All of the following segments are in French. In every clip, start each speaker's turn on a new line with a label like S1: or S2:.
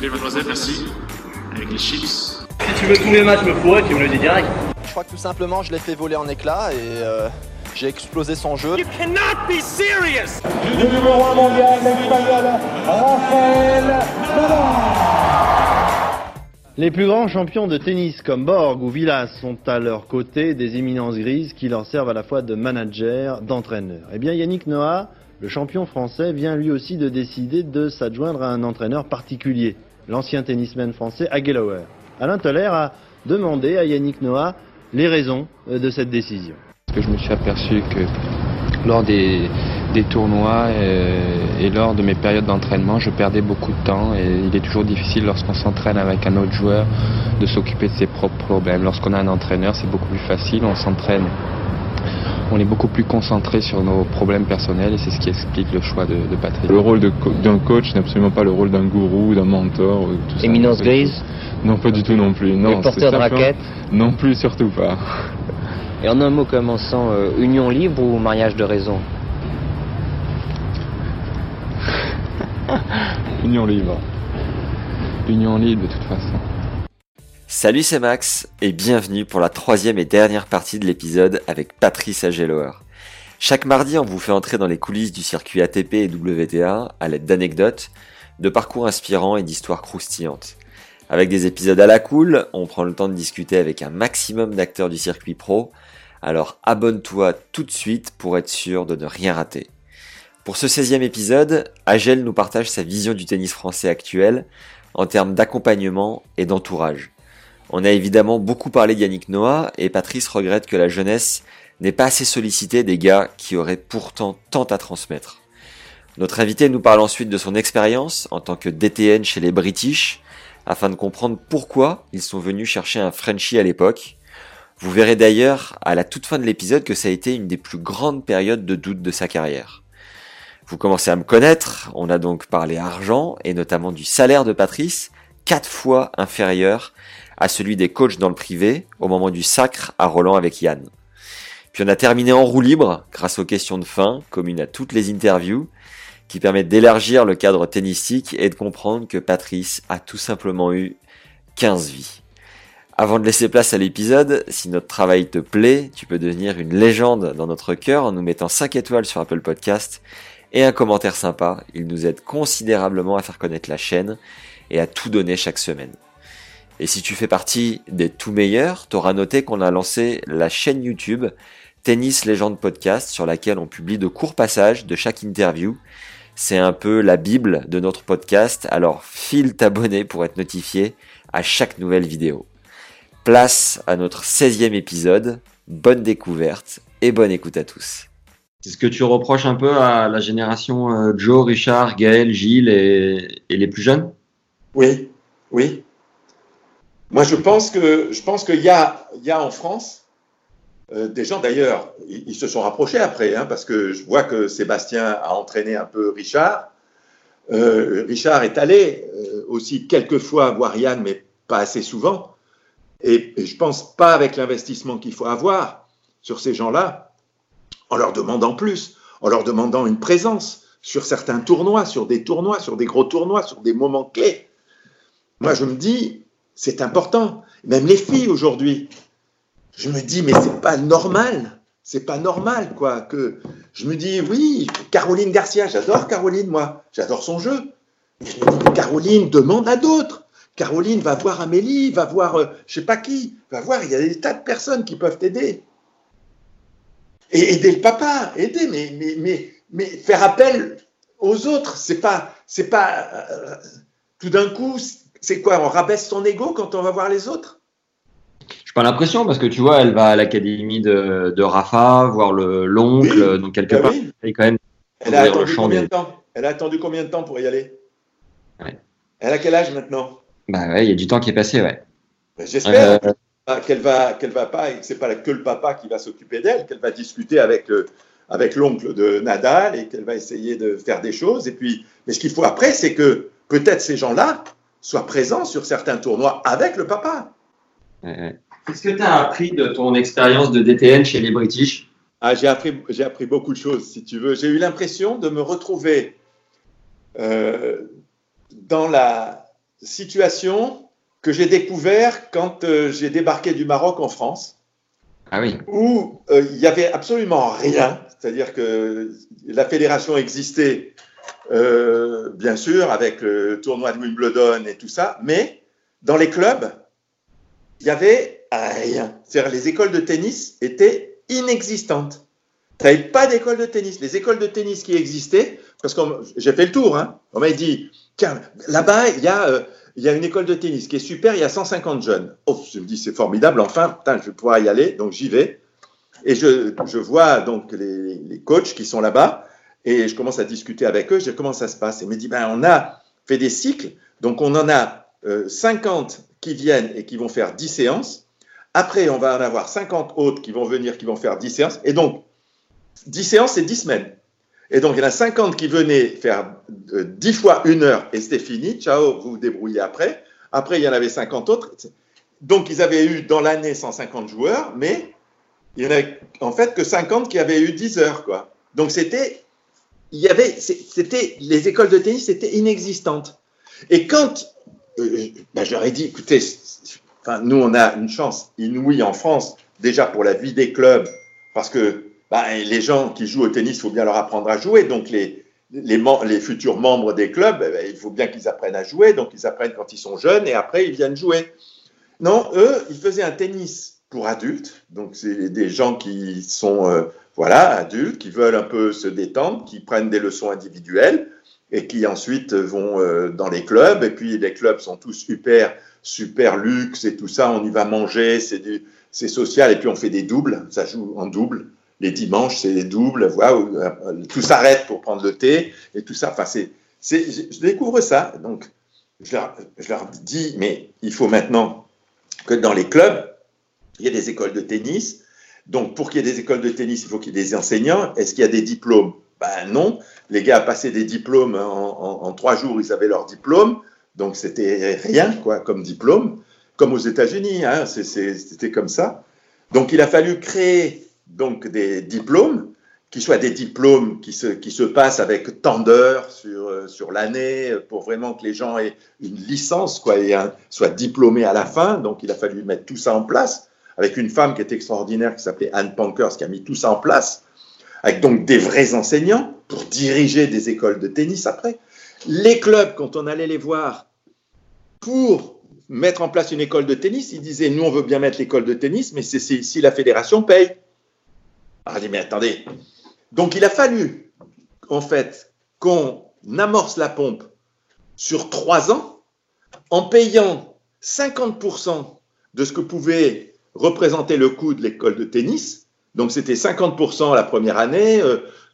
S1: Plaît, mademoiselle, merci. Avec les chips.
S2: Si tu veux tous les matchs me et tu me le dis direct.
S3: Je crois que tout simplement, je l'ai fait voler en éclats et euh, j'ai explosé son jeu.
S2: You cannot be serious
S4: Le numéro 1 mondial, l'espagnol Rafael Nadal.
S5: Les plus grands champions de tennis comme Borg ou Villas sont à leur côté des éminences grises qui leur servent à la fois de manager, d'entraîneur. Eh bien Yannick Noah, le champion français, vient lui aussi de décider de s'adjoindre à un entraîneur particulier, l'ancien tennisman français Aguilauer. Alain Toller a demandé à Yannick Noah les raisons euh, de cette décision.
S6: Parce que je me suis aperçu que lors des, des tournois euh, et lors de mes périodes d'entraînement, je perdais beaucoup de temps et il est toujours difficile lorsqu'on s'entraîne avec un autre joueur de s'occuper de ses propres problèmes. Lorsqu'on a un entraîneur, c'est beaucoup plus facile, on s'entraîne. On est beaucoup plus concentré sur nos problèmes personnels et c'est ce qui explique le choix de, de Patrick.
S7: Le rôle co- d'un coach n'est absolument pas le rôle d'un gourou, d'un mentor. euh, Tout ça.
S8: Éminence grise
S7: Non, pas du tout non plus. Non,
S8: Et porteur de
S7: simplement-
S8: raquette
S7: Non plus, surtout pas.
S8: Et en un mot commençant, euh, union libre ou mariage de raison
S7: Union libre. Union libre de toute façon.
S9: Salut, c'est Max et bienvenue pour la troisième et dernière partie de l'épisode avec Patrice Ageloer. Chaque mardi, on vous fait entrer dans les coulisses du circuit ATP et WTA à l'aide d'anecdotes, de parcours inspirants et d'histoires croustillantes. Avec des épisodes à la cool, on prend le temps de discuter avec un maximum d'acteurs du circuit pro, alors abonne-toi tout de suite pour être sûr de ne rien rater. Pour ce 16e épisode, Agel nous partage sa vision du tennis français actuel en termes d'accompagnement et d'entourage. On a évidemment beaucoup parlé de Yannick Noah et Patrice regrette que la jeunesse n'ait pas assez sollicité des gars qui auraient pourtant tant à transmettre. Notre invité nous parle ensuite de son expérience en tant que DTN chez les British afin de comprendre pourquoi ils sont venus chercher un Frenchie à l'époque. Vous verrez d'ailleurs à la toute fin de l'épisode que ça a été une des plus grandes périodes de doute de sa carrière. Vous commencez à me connaître, on a donc parlé argent et notamment du salaire de Patrice, quatre fois inférieur à celui des coachs dans le privé au moment du sacre à Roland avec Yann. Puis on a terminé en roue libre grâce aux questions de fin, communes à toutes les interviews, qui permettent d'élargir le cadre tennistique et de comprendre que Patrice a tout simplement eu 15 vies. Avant de laisser place à l'épisode, si notre travail te plaît, tu peux devenir une légende dans notre cœur en nous mettant 5 étoiles sur Apple Podcast et un commentaire sympa. Il nous aide considérablement à faire connaître la chaîne et à tout donner chaque semaine. Et si tu fais partie des tout meilleurs, t'auras noté qu'on a lancé la chaîne YouTube Tennis Légende Podcast sur laquelle on publie de courts passages de chaque interview. C'est un peu la bible de notre podcast, alors file t'abonner pour être notifié à chaque nouvelle vidéo. Place à notre 16e épisode, bonne découverte et bonne écoute à tous.
S10: C'est ce que tu reproches un peu à la génération euh, Joe, Richard, Gaël, Gilles et, et les plus jeunes?
S11: Oui, oui. Moi, je pense que je pense qu'il y a, il y a en France euh, des gens d'ailleurs, ils, se sont rapprochés après, hein, parce que je vois que Sébastien a entraîné un peu Richard. Euh, Richard est allé euh, aussi quelques fois voir Yann, mais pas assez souvent. Et, et je pense pas avec l'investissement qu'il faut avoir sur ces gens-là, en leur demandant plus, en leur demandant une présence sur certains tournois, sur des tournois, sur des gros tournois, sur des moments clés. Moi, je me dis, c'est important. Même les filles aujourd'hui, je me dis, mais c'est pas normal. C'est pas normal, quoi. Que je me dis, oui, Caroline Garcia, j'adore Caroline, moi. J'adore son jeu. Caroline demande à d'autres. Caroline va voir Amélie, va voir euh, je sais pas qui, va voir, il y a des tas de personnes qui peuvent t'aider. Et aider le papa, aider, mais, mais, mais, faire appel aux autres, c'est pas, c'est pas, euh, tout d'un coup, c'est quoi On rabaisse son ego quand on va voir les autres?
S10: J'ai pas l'impression parce que tu vois, elle va à l'académie de, de Rafa, voir le l'oncle,
S11: Oui,
S10: donc quelque
S11: ben
S10: part,
S11: oui.
S10: elle quand même
S11: Elle a attendu combien de temps? Elle a attendu combien de temps pour y aller? Elle a quel âge maintenant?
S10: Bah ouais, il y a du temps qui est passé, ouais.
S11: Ben, j'espère euh, qu'elle va, qu'elle va pas, et que c'est pas que le papa qui va s'occuper d'elle, qu'elle va discuter avec avec l'oncle de Nadal et qu'elle va essayer de faire des choses. Et puis, mais ce qu'il faut après, c'est que peut-être ces gens-là soient présents sur certains tournois avec le papa.
S10: Qu'est-ce que tu as appris de ton expérience de DTN chez les British?
S11: Ah, j'ai appris, j'ai appris beaucoup de choses, si tu veux. J'ai eu l'impression de me retrouver euh, dans la situation que j'ai découvert quand euh, j'ai débarqué du Maroc en France.
S10: Ah oui.
S11: Où euh, il n'y avait absolument rien. C'est-à-dire que la fédération existait, bien sûr, avec le tournoi de Wimbledon et tout ça, mais dans les clubs, il n'y avait rien. Les écoles de tennis étaient inexistantes. Tu n'avais pas d'école de tennis. Les écoles de tennis qui existaient, parce que j'ai fait le tour, hein, on m'a dit, tiens, là-bas, il y, a, euh, il y a une école de tennis qui est super, il y a 150 jeunes. Oh, je me dis, c'est formidable, enfin, je vais pouvoir y aller, donc j'y vais. Et je, vois donc les coachs qui sont là-bas, et je commence à discuter avec eux, je dis, comment ça se passe? Et me dit, ben, on a fait des cycles, donc on en a 50 euh, qui viennent et qui vont faire 10 séances. Après, on va en avoir 50 autres qui vont venir, qui vont faire 10 séances. Et donc, 10 séances, c'est 10 semaines. Et donc, il y en a 50 qui venaient faire 10 euh, fois une heure et c'était fini. Ciao, vous vous débrouillez après. Après, il y en avait 50 autres. Donc, ils avaient eu dans l'année 150 joueurs, mais il y en avait en fait que 50 qui avaient eu 10 heures, quoi. Donc, c'était, il y avait, c'était, les écoles de tennis étaient inexistantes. Et quand, euh, ben, je leur ai dit, écoutez, enfin, nous, on a une chance inouïe en France, déjà pour la vie des clubs, parce que bah, les gens qui jouent au tennis, il faut bien leur apprendre à jouer. Donc, les, les, les futurs membres des clubs, eh ben, il faut bien qu'ils apprennent à jouer. Donc, ils apprennent quand ils sont jeunes et après, ils viennent jouer. Non, eux, ils faisaient un tennis pour adultes. Donc, c'est des gens qui sont, euh, voilà, adultes, qui veulent un peu se détendre, qui prennent des leçons individuelles et qui ensuite vont euh, dans les clubs. Et puis, les clubs sont tous super, super luxe et tout ça. On y va manger, c'est social. Et puis, on fait des doubles. Ça joue en double les dimanches, c'est les doubles, voilà, tout s'arrête pour prendre le thé et tout ça. Enfin, c'est, je découvre ça. Donc, je leur, je leur, dis, mais il faut maintenant que dans les clubs, il y ait des écoles de tennis. Donc, pour qu'il y ait des écoles de tennis, il faut qu'il y ait des enseignants. Est-ce qu'il y a des diplômes? Ben non. Les gars passaient des diplômes en, trois jours, ils avaient leur diplôme. Donc, c'était rien, quoi, comme diplôme. Comme aux États-Unis, hein, c'était comme ça. Donc, il a fallu créer donc des diplômes, qui soient des diplômes qui se, qui se passent avec tant sur, sur l'année, pour vraiment que les gens aient une licence, quoi, et soient diplômés à la fin. Donc il a fallu mettre tout ça en place, avec une femme qui était extraordinaire, qui s'appelait Anne Pankers, qui a mis tout ça en place, avec donc des vrais enseignants pour diriger des écoles de tennis après. Les clubs, quand on allait les voir pour mettre en place une école de tennis, ils disaient, nous on veut bien mettre l'école de tennis, mais c'est si la fédération paye. Ah, dit, mais attendez. Donc, il a fallu, en fait, qu'on amorce la pompe sur trois ans en payant 50% de ce que pouvait représenter le coût de l'école de tennis. Donc, c'était 50% la première année,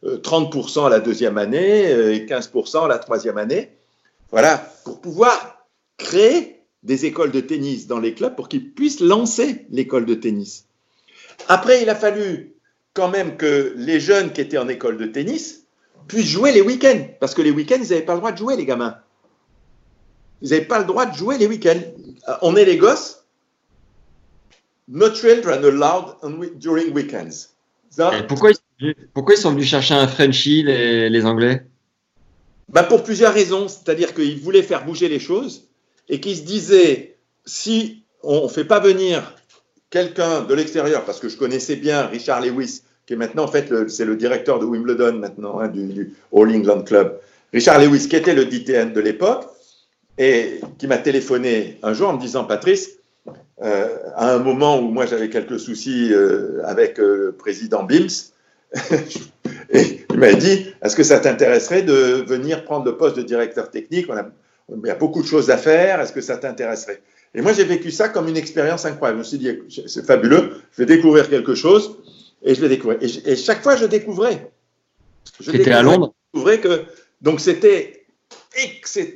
S11: 30% euh, euh, la deuxième année euh, et 15% la troisième année. Voilà, pour pouvoir créer des écoles de tennis dans les clubs pour qu'ils puissent lancer l'école de tennis. Après, il a fallu quand même que les jeunes qui étaient en école de tennis puissent jouer les week-ends. Parce que les week-ends, ils n'avaient pas le droit de jouer, les gamins. Ils n'avaient pas le droit de jouer les week-ends. On est les gosses. No children allowed during weekends.
S10: pourquoi, pourquoi, ils sont venus chercher un Frenchie, les, les Anglais?
S11: Ben Pour plusieurs raisons. C'est-à-dire qu'ils voulaient faire bouger les choses et qu'ils se disaient si on ne fait pas venir quelqu'un de l'extérieur, parce que je connaissais bien Richard Lewis, qui est maintenant, en fait, c'est le directeur de Wimbledon maintenant, hein, du, All England Club. Richard Lewis, qui était le DTN de l'époque, et qui m'a téléphoné un jour en me disant, Patrice, euh, à un moment où moi j'avais quelques soucis euh, avec euh, le président BIMS, et il m'a dit, est-ce que ça t'intéresserait de venir prendre le poste de directeur technique? On a, Il y a beaucoup de choses à faire, est-ce que ça t'intéresserait? Et moi j'ai vécu ça comme une expérience incroyable. Je me suis dit, c'est fabuleux, je vais découvrir quelque chose et je l'ai découvert. Et, chaque fois, je découvrais.
S10: Je découvrais,
S11: à Londres?
S10: Je découvrais
S11: que Donc c'était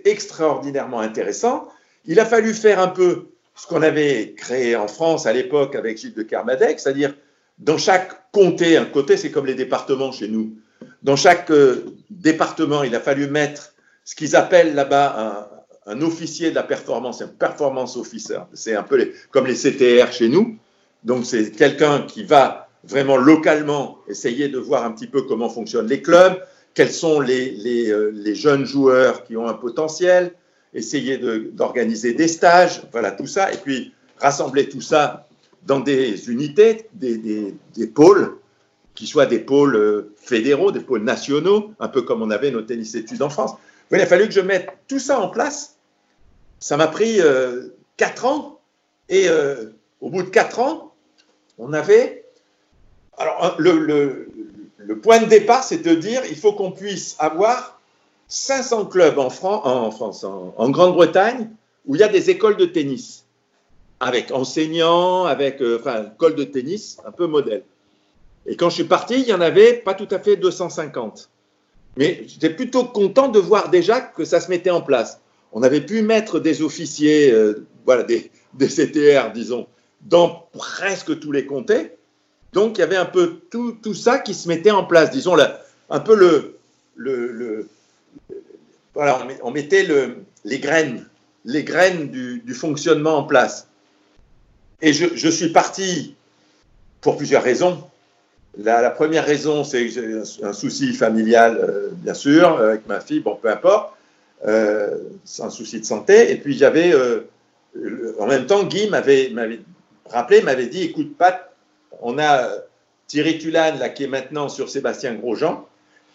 S11: extraordinairement intéressant. Il a fallu faire un peu ce qu'on avait créé en France à l'époque avec Gilles de Kermadec, c'est-à-dire dans chaque comté, un comté c'est comme les départements chez nous, dans chaque euh, département, il a fallu mettre ce qu'ils appellent là-bas un, officier de la performance, un performance officer. C'est un peu comme les CTR chez nous. Donc c'est quelqu'un qui va vraiment localement essayer de voir un petit peu comment fonctionnent les clubs, quels sont les, euh, les jeunes joueurs qui ont un potentiel, essayer d'organiser des stages, voilà tout ça, et puis rassembler tout ça dans des unités, des, des, des pôles, qui soient des pôles euh, fédéraux, des pôles nationaux, un peu comme on avait nos tennis études en France. il a fallu que je mette tout ça en place. Ça m'a pris euh, quatre ans, et euh, au bout de quatre ans, on avait. Alors, le, le, le point de départ, c'est de dire il faut qu'on puisse avoir 500 clubs en, France, en, Grande-Bretagne, où il y a des écoles de tennis, avec enseignants, avec euh, enfin, école de tennis, un peu modèle. Et quand je suis parti, il y en avait pas tout à fait 250. Mais j'étais plutôt content de voir déjà que ça se mettait en place. On avait pu mettre des officiers, euh, voilà, des, CTR, disons, dans presque tous les comtés. Donc il y avait un peu tout, ça qui se mettait en place, disons, un peu le voilà, on mettait les graines, les graines du, fonctionnement en place. Et je, suis parti pour plusieurs raisons. La, première raison, c'est que j'ai un, souci familial, euh, bien sûr, avec ma fille, bon, peu importe. Euh, un souci de santé. Et puis j'avais, euh, en même temps, Guy m'avait rappelé, m'avait dit, écoute, Pat, on a Thierry Tulane, là, qui est maintenant sur Sébastien Grosjean,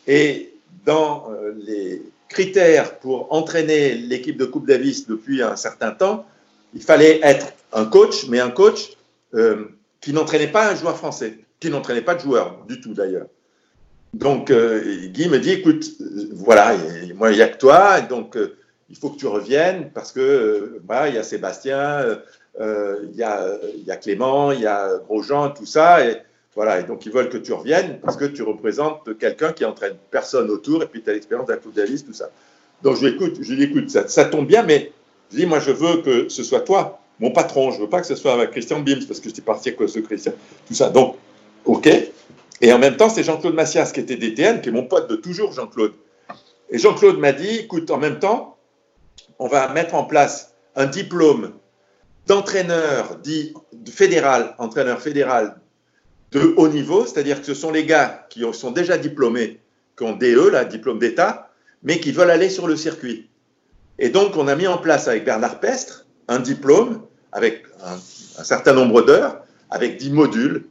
S11: et dans les critères pour entraîner l'équipe de Coupe Davis depuis un certain temps, il fallait être un coach, mais un coach euh, qui n'entraînait pas un joueur français, qui n'entraînait pas de joueur du tout d'ailleurs. Donc euh, Guy me dit, écoute, euh, voilà, moi il n'y a que toi, donc il faut que tu reviennes parce que voilà, il y a Sébastien, il y a, y a Clément, il y a Grosjean, tout ça, et voilà, et donc ils veulent que tu reviennes parce que tu représentes quelqu'un qui entraîne personne autour et puis tu as l'expérience Davis, tout ça. Donc je lui écoute, je lui écoute, ça, ça, tombe bien, mais je dis, moi je veux que ce soit toi, mon patron, je veux pas que ce soit avec Christian Bims parce que j'étais parti avec ce Christian, tout ça. Donc, ok. Et en même temps, c'est Jean-Claude Massias qui était DTN, qui est mon pote de toujours, Jean-Claude. Et Jean-Claude m'a dit, écoute, en même temps, on va mettre en place un diplôme d'entraîneur dit fédéral, entraîneur fédéral de haut niveau, c'est-à-dire que ce sont les gars qui sont déjà diplômés, qui ont DE, là, diplôme d'État, mais qui veulent aller sur le circuit. Et donc, on a mis en place avec Bernard Pestre un diplôme avec un, certain nombre d'heures, avec dix modules.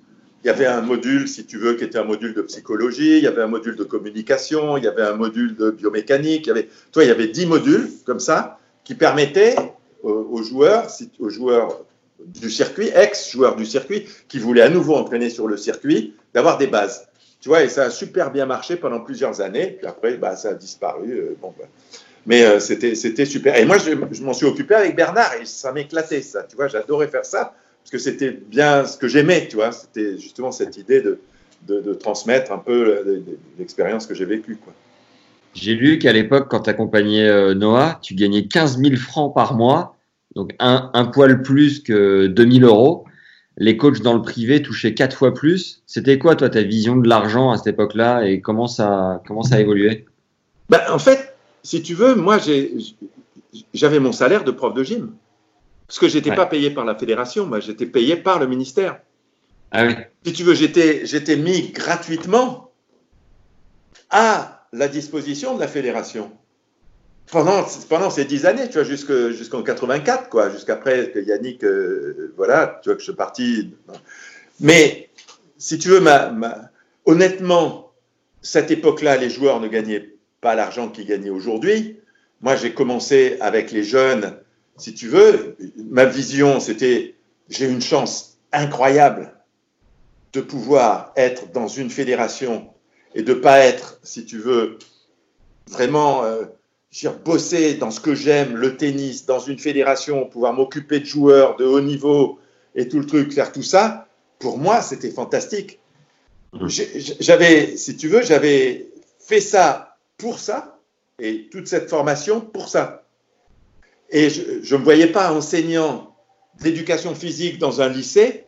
S11: Il y avait un module, si tu veux, qui était un module de psychologie, il y avait un module de communication, il y avait un module de biomécanique, il y avait, toi, il y avait dix modules comme ça qui permettaient aux, joueurs, aux joueurs du circuit, ex-joueur du circuit, qui voulait à nouveau entraîner sur le circuit, d'avoir des bases. Tu vois, et ça a super bien marché pendant plusieurs années. Puis après, bah, ça a disparu. Euh, bon, bah. Mais euh, c'était, super. Et moi, je, je m'en suis occupé avec Bernard et ça m'éclatait, ça. Tu vois, j'adorais faire ça parce que c'était bien ce que j'aimais, tu vois. C'était justement cette idée de, de, transmettre un peu l'expérience que j'ai vécue, quoi.
S10: J'ai lu qu'à l'époque, quand tu accompagnais euh, Noah, tu gagnais 15 000 francs par mois donc un, un poil plus que 2000 euros. Les coachs dans le privé touchaient quatre fois plus. C'était quoi, toi, ta vision de l'argent à cette époque-là et comment ça, comment ça a évolué?
S11: Ben, En fait, si tu veux, moi, j'avais mon salaire de prof de gym. Parce que j'étais pas payé par la fédération, moi, j'étais payé par le ministère.
S10: Ah oui.
S11: Si tu veux, j'étais mis gratuitement à la disposition de la fédération pendant, pendant ces dix années, tu vois, jusqu'en 84, quoi, jusqu'après que Yannick, euh, voilà, tu vois, que je suis parti. Mais, si tu veux, honnêtement, cette époque-là, les joueurs ne gagnaient pas l'argent qu'ils gagnent aujourd'hui. Moi, j'ai commencé avec les jeunes, si tu veux, ma vision, c'était, j'ai une chance incroyable de pouvoir être dans une fédération et de pas être, si tu veux, vraiment euh, j'ai bossé dans ce que j'aime, le tennis, dans une fédération, pouvoir m'occuper de joueurs de haut niveau et tout le truc, faire tout ça, pour moi, c'était fantastique. J'avais, si tu veux, j'avais fait ça pour ça, et toute cette formation pour ça. Et je ne me voyais pas enseignant d'éducation physique dans un lycée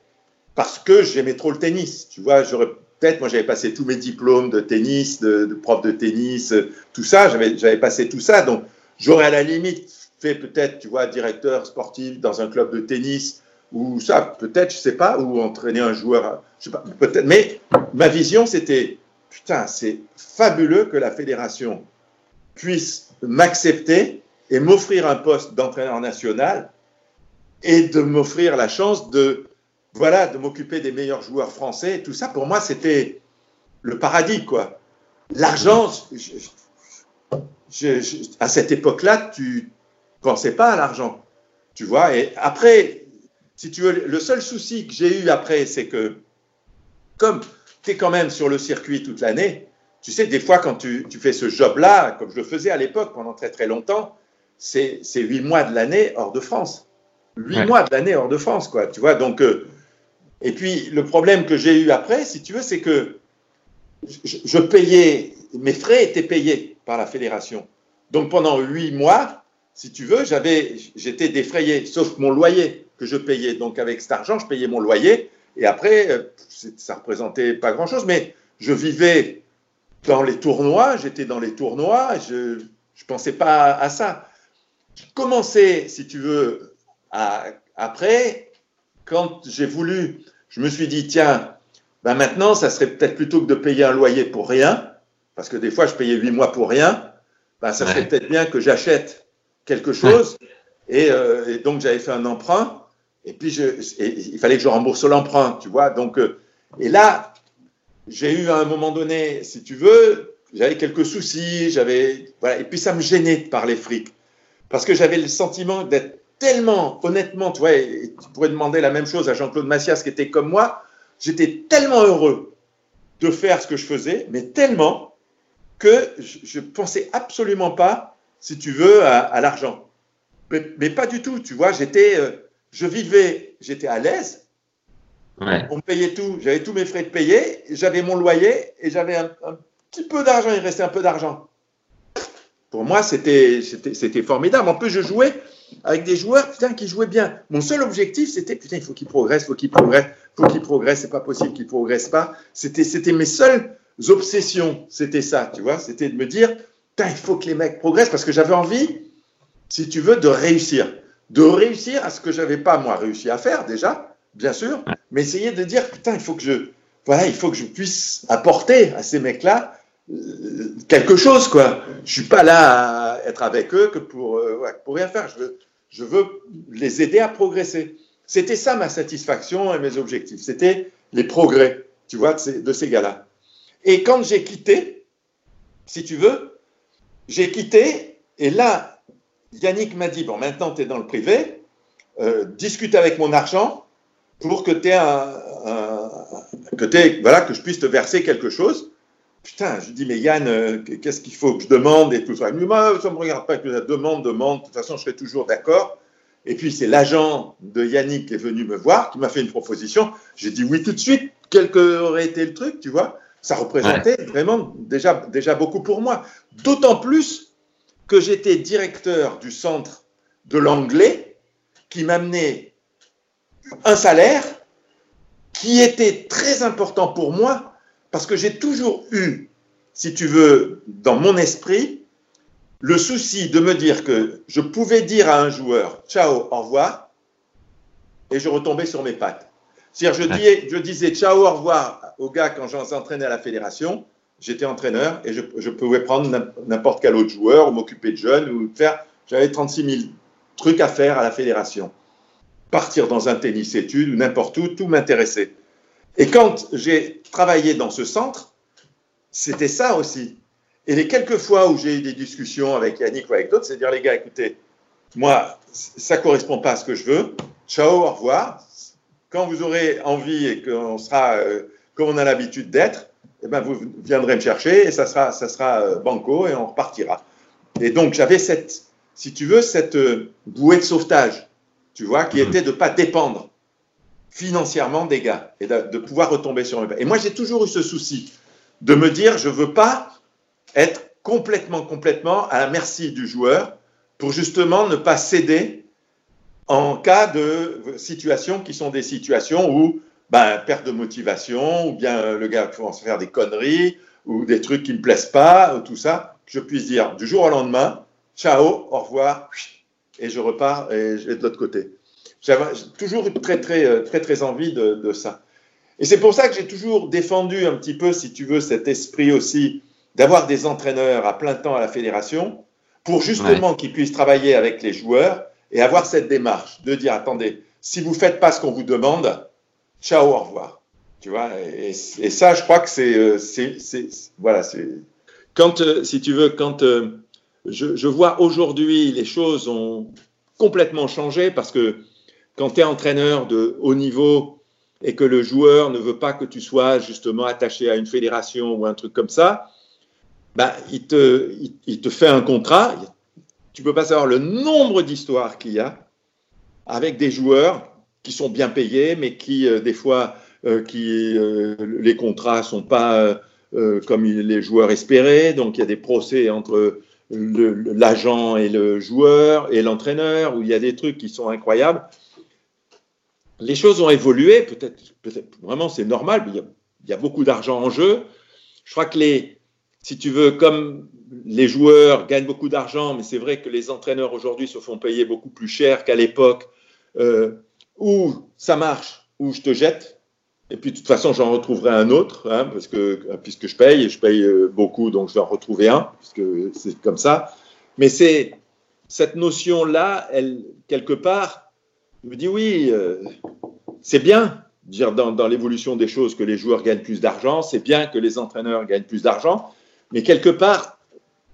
S11: parce que j'aimais trop le tennis. Tu vois, j'aurais peut-être, moi j'avais passé tous mes diplômes de tennis, de, de prof de tennis, tout ça, j'avais passé tout ça. Donc j'aurais à la limite fait peut-être, tu vois, directeur sportif dans un club de tennis ou ça, peut-être, je sais pas, ou entraîner un joueur, je sais pas, peut-être. Mais ma vision, c'était, putain, c'est fabuleux que la fédération puisse m'accepter et m'offrir un poste d'entraîneur national et de m'offrir la chance de, voilà, de m'occuper des meilleurs joueurs français. Tout ça, pour moi, c'était le paradis, quoi. L'argent, à cette époque-là, tu pensais pas à l'argent, tu vois. Et après, si tu veux, le seul souci que j'ai eu après, c'est que, comme tu es quand même sur le circuit toute l'année, tu sais, des fois, quand tu, tu fais ce job-là, comme je le faisais à l'époque pendant très très longtemps, c'est huit mois de l'année hors de France. Huit mois de l'année hors de France, quoi. Tu vois, donc. Euh, et puis, le problème que j'ai eu après, si tu veux, c'est que je, je, payais, mes frais étaient payés par la fédération. Donc, pendant huit mois, si tu veux, j'avais, j'étais défrayé, sauf mon loyer que je payais. Donc, avec cet argent, je payais mon loyer. Et après, euh, ça représentait pas grand-chose, mais je vivais dans les tournois, j'étais dans les tournois, je ne pensais pas à ça. J'ai commencé, si tu veux, après, quand j'ai voulu, je me suis dit, tiens, ben maintenant, ça serait peut-être plutôt que de payer un loyer pour rien, parce que des fois, je payais huit mois pour rien, ben, ça serait peut-être bien que j'achète quelque chose. Et, euh, et, donc, j'avais fait un emprunt, et puis je, et il fallait que je rembourse l'emprunt, tu vois. Donc, euh, et là, j'ai eu à un moment donné, si tu veux, j'avais quelques soucis, j'avais, voilà, et puis ça me gênait de parler fric, parce que j'avais le sentiment d'être tellement, honnêtement, tu vois, et tu pourrais demander la même chose à Jean-Claude Massias qui était comme moi, j'étais tellement heureux de faire ce que je faisais, mais tellement que je, ne pensais absolument pas, si tu veux, à, à l'argent. Mais, mais, pas du tout, tu vois, j'étais, euh, je vivais, j'étais à l'aise, Ouais. On payait tout, j'avais tous mes frais de payer, j'avais mon loyer et j'avais un, un, petit peu d'argent, il restait un peu d'argent. Pour moi, c'était formidable. En plus, je jouais avec des joueurs putain, qui jouaient bien. Mon seul objectif, c'était putain, il faut qu'ils progressent, il faut qu'ils progressent, il faut qu'ils progressent, c'est pas possible qu'ils progressent pas. C'était mes seules obsessions, c'était ça, tu vois, c'était de me dire putain, il faut que les mecs progressent parce que j'avais envie, si tu veux, de réussir. De réussir à ce que j'avais pas, moi, réussi à faire déjà, bien sûr, mais essayer de dire putain, il faut que je, voilà, il faut que je puisse apporter à ces mecs-là quelque chose, quoi. Je suis pas là à être avec eux que pour, euh, pour rien faire. Je veux, je veux les aider à progresser. C'était ça ma satisfaction et mes objectifs. C'était les progrès, tu vois, de ces, de ces gars-là. Et quand j'ai quitté, si tu veux, j'ai quitté, et là, Yannick m'a dit, bon, maintenant tu es dans le privé, euh, discute avec mon argent, pour que un, que aies, voilà que je puisse te verser quelque chose. Putain, je dis mais Yann, euh, qu'est-ce qu'il faut que je demande et tout ça? Il me dit, bah, ça me regarde pas que la demande, demande. De toute façon, je serai toujours d'accord. Et puis c'est l'agent de Yannick qui est venu me voir, qui m'a fait une proposition. J'ai dit oui tout de suite. Quel aurait été le truc, tu vois Ça représentait ouais. vraiment déjà déjà beaucoup pour moi. D'autant plus que j'étais directeur du centre de l'anglais qui m'amenait un salaire qui était très important pour moi parce que j'ai toujours eu, si tu veux, dans mon esprit, le souci de me dire que je pouvais dire à un joueur ciao, au revoir, et je retombais sur mes pattes. C'est-à-dire, je, disais, je disais ciao, au revoir aux gars quand j'entraînais à la fédération, j'étais entraîneur et je, je pouvais prendre n'importe quel autre joueur ou m'occuper de jeunes ou faire, j'avais 36 000 trucs à faire à la fédération partir dans un tennis études ou n'importe où, tout m'intéressait. Et quand j'ai travaillé dans ce centre, c'était ça aussi. Et les quelques fois où j'ai eu des discussions avec Yannick ou avec d'autres, c'est dire les gars, écoutez, moi, ça correspond pas à ce que je veux. Ciao, au revoir. Quand vous aurez envie et qu'on sera euh, comme on a l'habitude d'être, eh ben vous viendrez me chercher et ça sera, ça sera euh, banco et on repartira. Et donc j'avais cette, si tu veux, cette euh, bouée de sauvetage tu vois, qui était de ne pas dépendre financièrement des gars et de, pouvoir retomber sur mes Et moi, j'ai toujours eu ce souci de me dire, je ne veux pas être complètement, complètement à la merci du joueur pour justement ne pas céder en cas de situations qui sont des situations où ben, perte de motivation, ou bien le gars commence à faire des conneries, ou des trucs qui ne me plaisent pas, ou tout ça, que je puisse dire du jour au lendemain, ciao, au revoir, et je repars et je vais de l'autre côté. J'ai toujours eu très, très, très, très envie de, de ça. Et c'est pour ça que j'ai toujours défendu un petit peu, si tu veux, cet esprit aussi d'avoir des entraîneurs à plein temps à la fédération pour justement qu'ils puissent travailler avec les joueurs et avoir cette démarche de dire attendez, si vous faites pas ce qu'on vous demande, ciao, au revoir. Tu vois, et, et ça, je crois que c'est, c'est, voilà, c'est quand, euh, si tu veux, quand euh, je, je, vois aujourd'hui les choses ont complètement changé parce que quand tu es entraîneur de haut niveau et que le joueur ne veut pas que tu sois justement attaché à une fédération ou un truc comme ça, bah, il, te, fait un contrat. Tu peux pas savoir le nombre d'histoires qu'il y a avec des joueurs qui sont bien payés, mais qui, euh, des fois, euh, euh, les contrats sont pas comme les joueurs espéraient. Donc, il y a des procès entre l'agent et le joueur et l'entraîneur, où il y a des trucs qui sont incroyables. Les choses ont évolué, peut-être, peut vraiment c'est normal, mais il y, a, beaucoup d'argent en jeu. Je crois que les, si tu veux, comme les joueurs gagnent beaucoup d'argent, mais c'est vrai que les entraîneurs aujourd'hui se font payer beaucoup plus cher qu'à l'époque, euh, où ça marche, où je te jette, et puis de toute façon j'en retrouverai un autre, hein, parce que, puisque je paye, et je paye euh, beaucoup, donc je vais en retrouver un, puisque c'est comme ça. Mais c'est cette notion-là, elle, quelque part, je me dis oui, euh, c'est bien, dire dans, l'évolution des choses que les joueurs gagnent plus d'argent, c'est bien que les entraîneurs gagnent plus d'argent, mais quelque part,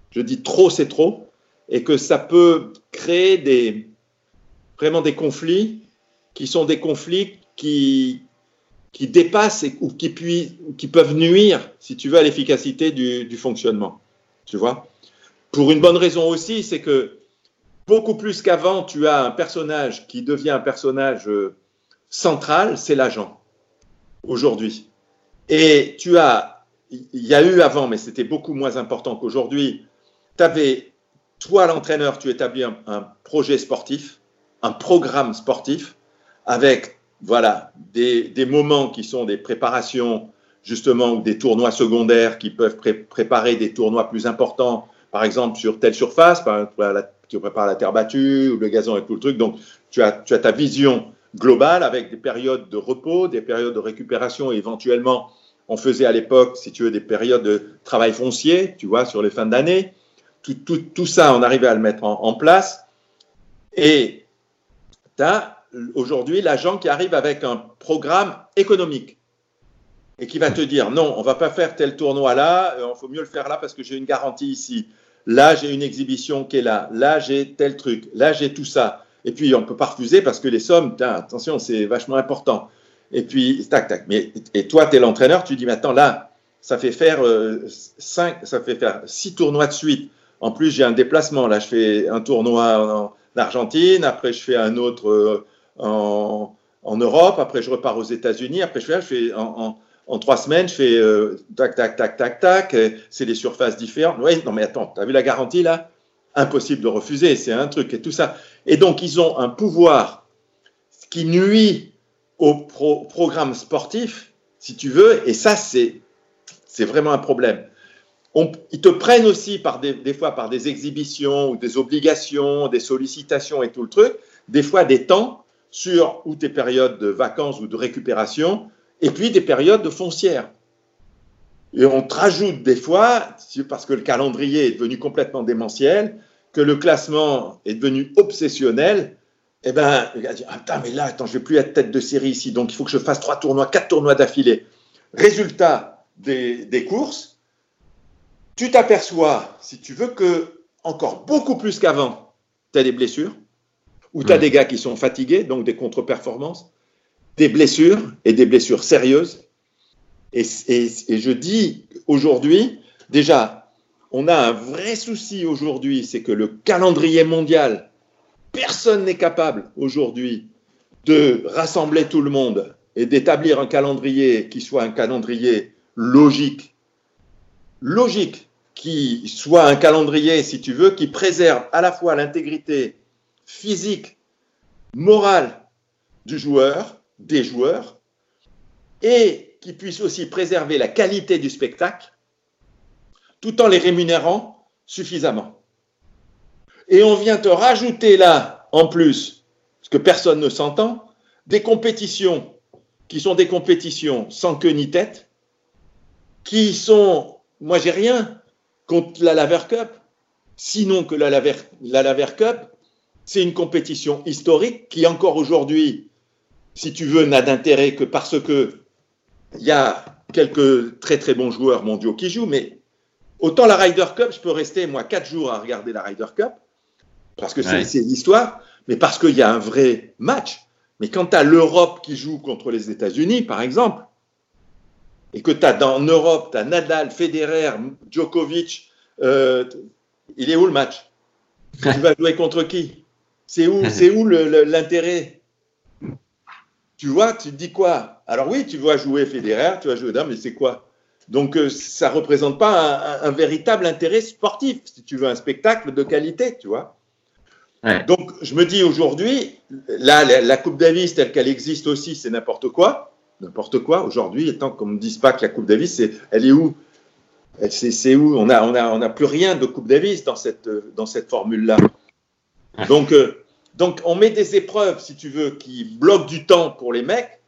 S11: je dis trop, c'est trop, et que ça peut créer des, vraiment des conflits qui sont des conflits qui, qui dépassent ou, qui qui peuvent nuire, si tu veux, à l'efficacité du, du, fonctionnement. Tu vois? Pour une bonne raison aussi, c'est que beaucoup plus qu'avant, tu as un personnage qui devient un personnage euh, central, c'est l'agent, aujourd'hui. Et tu as, il y a eu avant, mais c'était beaucoup moins important qu'aujourd'hui, tu avais, toi l'entraîneur, tu établis un, un, projet sportif, un programme sportif, avec voilà, des, moments qui sont des préparations, justement, ou des tournois secondaires qui peuvent pré préparer des tournois plus importants, par exemple sur telle surface, par exemple, tu prépares la terre battue ou le gazon et tout le truc. Donc, tu as, tu as ta vision globale avec des périodes de repos, des périodes de récupération éventuellement, on faisait à l'époque, si tu veux, des périodes de travail foncier, tu vois, sur les fins d'année. Tout, tout, tout, ça, on arrivait à le mettre en, place. Et tu as aujourd'hui l'agent qui arrive avec un programme économique et qui va te dire non, on va pas faire tel tournoi là, il faut mieux le faire là parce que j'ai une garantie ici. Là, j'ai une exhibition qui est là. Là, j'ai tel truc. Là, j'ai tout ça. Et puis, on ne peut pas refuser parce que les sommes, attention, c'est vachement important. Et puis, tac, tac. Mais, et toi, tu es l'entraîneur, tu dis maintenant, là, ça fait faire euh, cinq, ça fait faire six tournois de suite. En plus, j'ai un déplacement. Là, je fais un tournoi en, Argentine. Après, je fais un autre euh, en, en, Europe, après je repars aux États-Unis, après je fais, je fais en, en, en, trois semaines, je fais euh, tac, tac, tac, tac, tac, c'est des surfaces différentes. Oui, non mais attends, tu as vu la garantie là? Impossible de refuser, c'est un truc et tout ça. Et donc ils ont un pouvoir qui nuit au pro programme sportif, si tu veux, et ça c'est vraiment un problème. Ils te prennent aussi par des fois par des exhibitions ou des obligations, des sollicitations et tout le truc, des fois des temps sur ou tes périodes de vacances ou de récupération, et puis des périodes de foncière. Et on te rajoute des fois, parce que le calendrier est devenu complètement démentiel, que le classement est devenu obsessionnel, eh ben, le gars dit, ah, putain, mais là, attends, je vais plus être tête de série ici, donc il faut que je fasse trois tournois, quatre tournois d'affilée. Résultat des, des courses, tu t'aperçois, si tu veux, que encore beaucoup plus qu'avant, tu as des blessures, où tu as mmh. des gars qui sont fatigués, donc des contre-performances, des blessures et des blessures sérieuses. Et, je dis aujourd'hui, déjà, on a un vrai souci aujourd'hui, c'est que le calendrier mondial, personne n'est capable aujourd'hui de rassembler tout le monde et d'établir un calendrier qui soit un calendrier logique. Logique. qui soit un calendrier, si tu veux, qui préserve à la fois l'intégrité physique, morale du joueur, des joueurs, et qui puisse aussi préserver la qualité du spectacle, tout en les rémunérant suffisamment. Et on vient te rajouter là, en plus, parce que personne ne s'entend, des compétitions qui sont des compétitions sans queue ni tête, qui sont, moi j'ai rien contre la Laver Cup, sinon que la Laver, la Laver Cup, c'est une compétition historique qui encore aujourd'hui, si tu veux, n'a d'intérêt que parce que il y a quelques très très bons joueurs mondiaux qui jouent, mais autant la Ryder Cup, je peux rester moi quatre jours à regarder la Ryder Cup parce que c'est l'histoire, mais parce qu'il y a un vrai match. Mais quand tu as l'Europe qui joue contre les États-Unis, par exemple, et que tu as dans Europe, tu as Nadal, Federer, Djokovic, euh, il est où le match? Tu vas jouer contre qui? C'est où, c'est où l'intérêt? Tu vois, tu te dis quoi? Alors oui, tu vas jouer Federer, tu vas jouer Dame, mais c'est quoi? Donc euh, ça ne représente pas un, un, véritable intérêt sportif, si tu veux un spectacle de qualité, tu vois? Donc, je me dis aujourd'hui, là, la, Coupe Davis telle qu'elle existe aussi, c'est n'importe quoi. N'importe quoi. Aujourd'hui, tant qu'on ne me dise pas que la Coupe Davis, elle est où? C'est, où? On n'a on a, on a plus rien de Coupe Davis dans cette, dans cette formule-là. Donc, euh, donc, on met des épreuves, si tu veux, qui bloquent du temps pour les mecs,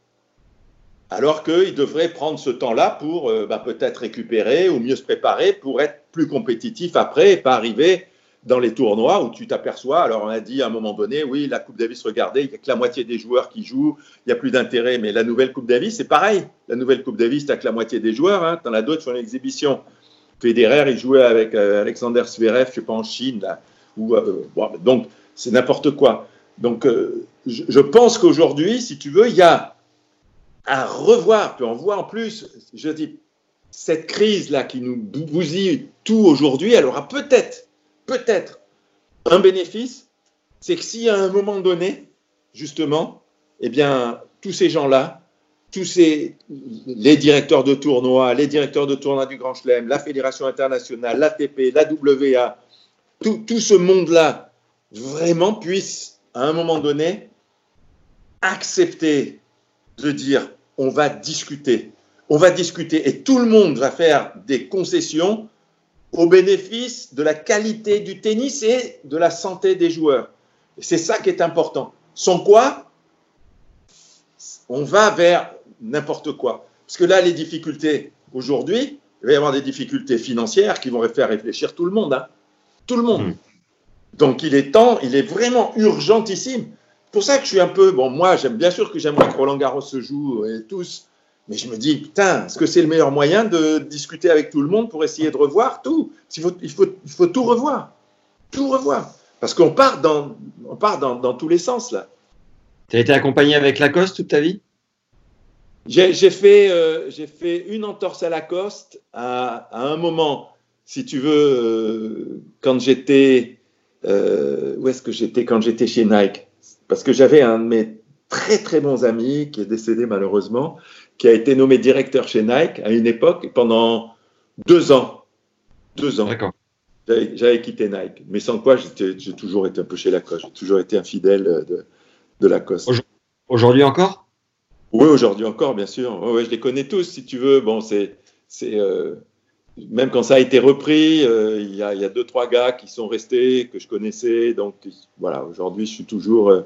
S11: alors qu'ils devraient prendre ce temps-là pour euh, bah, peut-être récupérer ou mieux se préparer pour être plus compétitif après et pas arriver dans les tournois où tu t'aperçois, alors on a dit à un moment donné, oui, la Coupe Davis, regardez, il n'y a que la moitié des joueurs qui jouent, il n'y a plus d'intérêt, mais la nouvelle Coupe Davis, c'est pareil. La nouvelle Coupe Davis, tu n'as que la moitié des joueurs, hein. tu en as d'autres sur l'exhibition. Federer, il jouait avec euh, Alexander Zverev, je ne sais pas, en Chine, là, euh, donc c'est n'importe quoi. Donc euh, je, pense qu'aujourd'hui, si tu veux, il y a à revoir, puis on voit en plus, je dis, cette crise-là qui nous bousille tout aujourd'hui, elle aura peut-être peut-être un bénéfice, c'est que si à un moment donné, justement, eh bien, tous ces gens-là, tous ces, les directeurs de tournois, les directeurs de tournois du Grand Chelem, la Fédération internationale, l'ATP, la WA, tout, tout ce monde-là, vraiment puisse, à un moment donné, accepter de dire on va discuter. On va discuter et tout le monde va faire des concessions au bénéfice de la qualité du tennis et de la santé des joueurs. C'est ça qui est important. Sans quoi, on va vers n'importe quoi. Parce que là, les difficultés aujourd'hui, il va y avoir des difficultés financières qui vont faire réfléchir tout le monde. Hein. Tout le monde. Hmm. Donc il est temps, il est vraiment urgentissime. C'est pour ça que je suis un peu, bon, moi, j'aime bien sûr que j'aimerais que Roland Garros se joue et tous, mais je me dis, putain, est-ce que c'est le meilleur moyen de discuter avec tout le monde pour essayer de revoir tout? Il faut, il, faut, il faut tout revoir. Tout revoir. Parce qu'on part, dans, on part dans, dans tous les sens, là.
S10: Tu as été accompagné avec Lacoste toute ta vie?
S11: J'ai fait, euh, fait une entorse à Lacoste à, à un moment, si tu veux, euh, quand j'étais. Euh, où est-ce que j'étais quand j'étais chez Nike? Parce que j'avais un de mes très très bons amis qui est décédé malheureusement, qui a été nommé directeur chez Nike à une époque pendant deux ans. Deux ans. D'accord. J'avais quitté Nike, mais sans quoi j'ai toujours été un peu chez Lacoste. J'ai toujours été un fidèle de, de Lacoste.
S10: Aujourd'hui encore?
S11: Oui, aujourd'hui encore, bien sûr. Ouais, je les connais tous, si tu veux. Bon, c'est, c'est euh, même quand ça a été repris, euh, il y, a, y, a deux trois gars qui sont restés que je connaissais. Donc voilà, aujourd'hui, je suis toujours euh,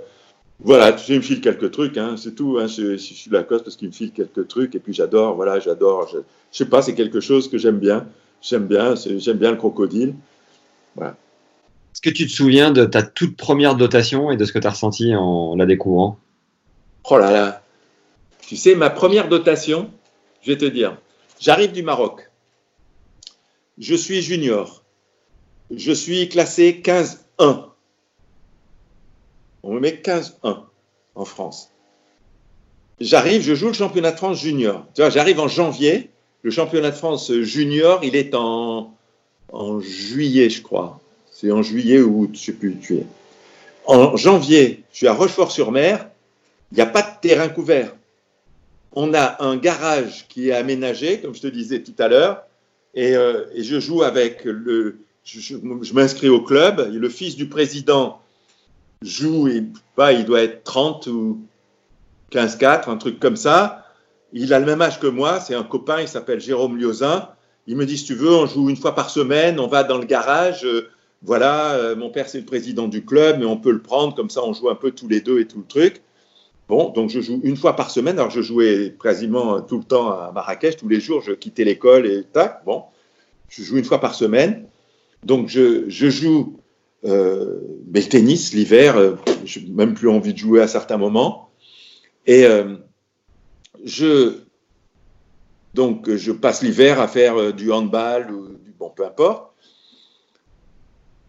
S11: voilà, tu sais, il me file quelques trucs, hein, c'est tout. Hein, je, je, suis Lacoste parce qu'il me file quelques trucs et puis j'adore, voilà, j'adore. Je, je, sais pas, c'est quelque chose que j'aime bien. J'aime bien, j'aime bien le crocodile. Voilà.
S10: Est-ce que tu te souviens de ta toute première dotation et de ce que tu as ressenti en la découvrant?
S11: Oh là là Tu sais, ma première dotation, je vais te dire, j'arrive du Maroc. Je suis junior. Je suis classé 15-1 on me met 15-1 en France. J'arrive, je joue le championnat de France junior. Tu vois, j'arrive en janvier. Le championnat de France junior, il est en, juillet, je crois. C'est en juillet ou août, je ne sais plus. Es. En janvier, je suis à Rochefort-sur-Mer. Il n'y a pas de terrain couvert. On a un garage qui est aménagé, comme je te disais tout à l'heure. Et, euh, et je joue avec le. Je, m'inscris au club. Le fils du président joue, et, pas, il doit être 30 ou 15-4, un truc comme ça. Il a le même âge que moi, c'est un copain, il s'appelle Jérôme Liozin. Il me dit, si tu veux, on joue une fois par semaine, on va dans le garage. euh, voilà, euh, mon père c'est le président du club, mais on peut le prendre, comme ça on joue un peu tous les deux et tout le truc. Bon, donc je joue une fois par semaine. Alors je jouais quasiment tout le temps à Marrakech, tous les jours, je quittais l'école et tac, bon. Je joue une fois par semaine. Donc je, je joue euh, mais le tennis l'hiver, euh, j'ai même plus envie de jouer à certains moments. Et euh, je donc je passe l'hiver à faire du handball ou du bon peu importe.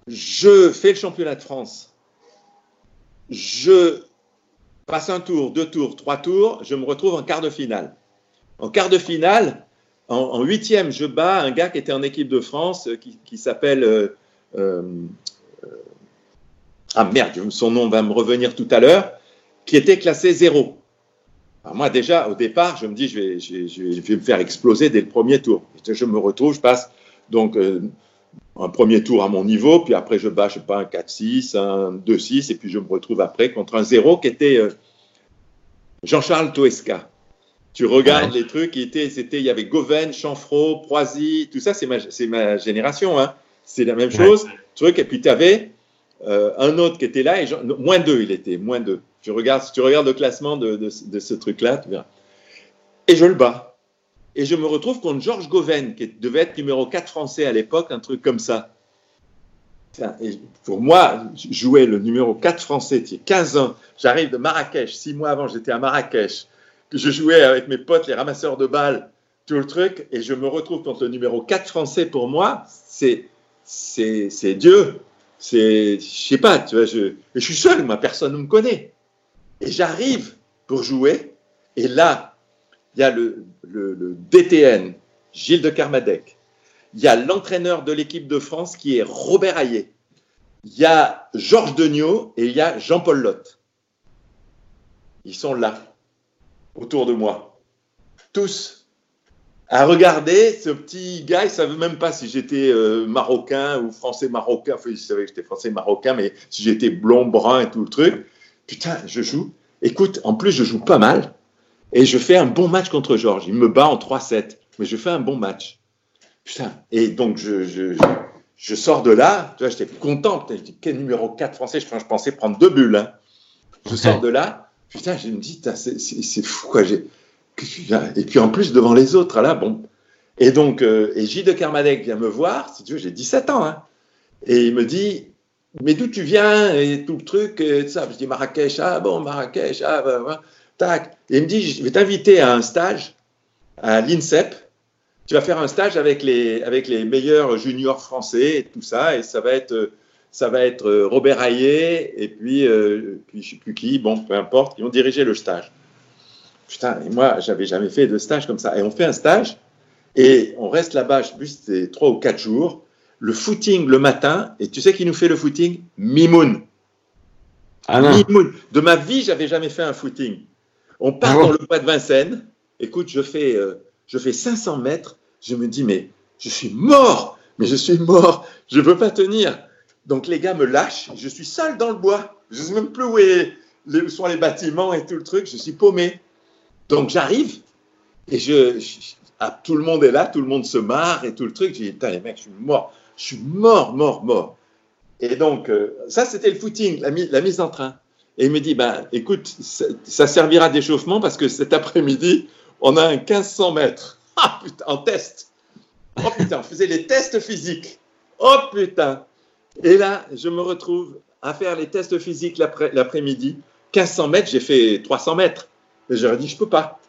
S11: Je fais le championnat de France. Je passe un tour, deux tours, trois tours, je me retrouve en quart de finale. En quart de finale, en, huitième, je bats un gars qui était en équipe de France euh, qui, qui s'appelle euh, euh, ah merde, son nom va me revenir tout à l'heure, qui était classé zéro. Alors moi déjà au départ, je me dis je vais, je vais, me faire exploser dès le premier tour. Je me retrouve, je passe donc un premier tour à mon niveau, puis après je bats, je sais pas, un 4-6, un 2-6, et puis je me retrouve après contre un zéro qui était euh, Jean-Charles Toesca. Tu regardes les trucs, il, était, c'était, il y avait Goven, Chanfro, Proisy, tout ça, c'est ma, c'est ma génération. Hein. C'est la même chose. Truc, et puis tu avais euh, un autre qui était là, et non, moins deux, il était, moins deux. Tu regardes, si tu regardes le classement de, de, de ce truc-là, tu verras. Et je le bats. Et je me retrouve contre Georges Goven, qui devait être numéro 4 français à l'époque, un truc comme ça. Pour moi, jouer le numéro 4 français, tu sais, 15 ans, j'arrive de Marrakech, 6 mois avant, j'étais à Marrakech, que je jouais avec mes potes, les ramasseurs de balles, tout le truc, et je me retrouve contre le numéro 4 français pour moi, c'est, c'est, c'est Dieu. C'est, je sais pas, tu vois, je, je suis seul, moi, personne ne me connaît. Et j'arrive pour jouer, et là, il y a le, DTN, Gilles de Carmadec. Il y a l'entraîneur de l'équipe de France qui est Robert Hayet. Il y a Georges Degnaud et il y a Jean-Paul Lotte. Ils sont là, autour de moi. Tous. À regarder ce petit gars, il ne savait même pas si j'étais euh, marocain ou français marocain. Enfin, il savait que j'étais français marocain, mais si j'étais blond, brun et tout le truc. Putain, je joue. Écoute, en plus, je joue pas mal. Et je fais un bon match contre Georges. Il me bat en 3-7. Mais je fais un bon match. Putain. Et donc, je, je, je sors de là. Tu vois, j'étais content. Putain, je dis, quel numéro 4 français? Je, je pensais prendre deux bulles. hein. Je sors de là. Putain, je me dis, c'est fou, quoi. J'ai- Et puis, en plus, devant les autres, là, bon. Et donc, euh, et Gilles de Kermadec vient me voir. Si tu veux, j'ai 17 ans. hein. Et il me dit, mais d'où tu viens? Et tout le truc et tout ça. Je dis Marrakech, ah bon, Marrakech, ah bah, bah, tac. Et il me dit, je vais t'inviter à un stage à l'INSEP. Tu vas faire un stage avec les, avec les meilleurs juniors français et tout ça. Et ça va être, ça va être euh, Robert Hayet et puis, euh, puis je sais plus qui, bon, peu importe, qui ont dirigé le stage. Putain, et moi, j'avais jamais fait de stage comme ça. Et on fait un stage et on reste là-bas, je sais plus, c'était trois ou quatre jours le footing le matin, et tu sais qui nous fait le footing? Mimoun. Mimoun. De ma vie, j'avais jamais fait un footing. On part dans le bois de Vincennes. Écoute, je fais, euh, je fais 500 mètres. Je me dis, mais je suis mort. Mais je suis mort. Je ne peux pas tenir. Donc les gars me lâchent. Je suis seul dans le bois. Je ne sais même plus où, est- les- où sont les bâtiments et tout le truc. Je suis paumé. Donc j'arrive et je, je- ah, tout le monde est là, tout le monde se marre et tout le truc. J'ai dit, putain, les mecs, je suis mort. Je suis mort, mort, mort. Et donc, euh, ça, c'était le footing, la, mi- la mise en train. Et il me dit, ben, écoute, ça, servira d'échauffement parce que cet après-midi, on a un 1500 mètres. Ah, putain, en test. Oh, putain, on faisait les tests physiques. Oh, putain. Et là, je me retrouve à faire les tests physiques l'après- l'après-midi. 1500 mètres, j'ai fait 300 mètres. Et j'aurais dit, je peux pas.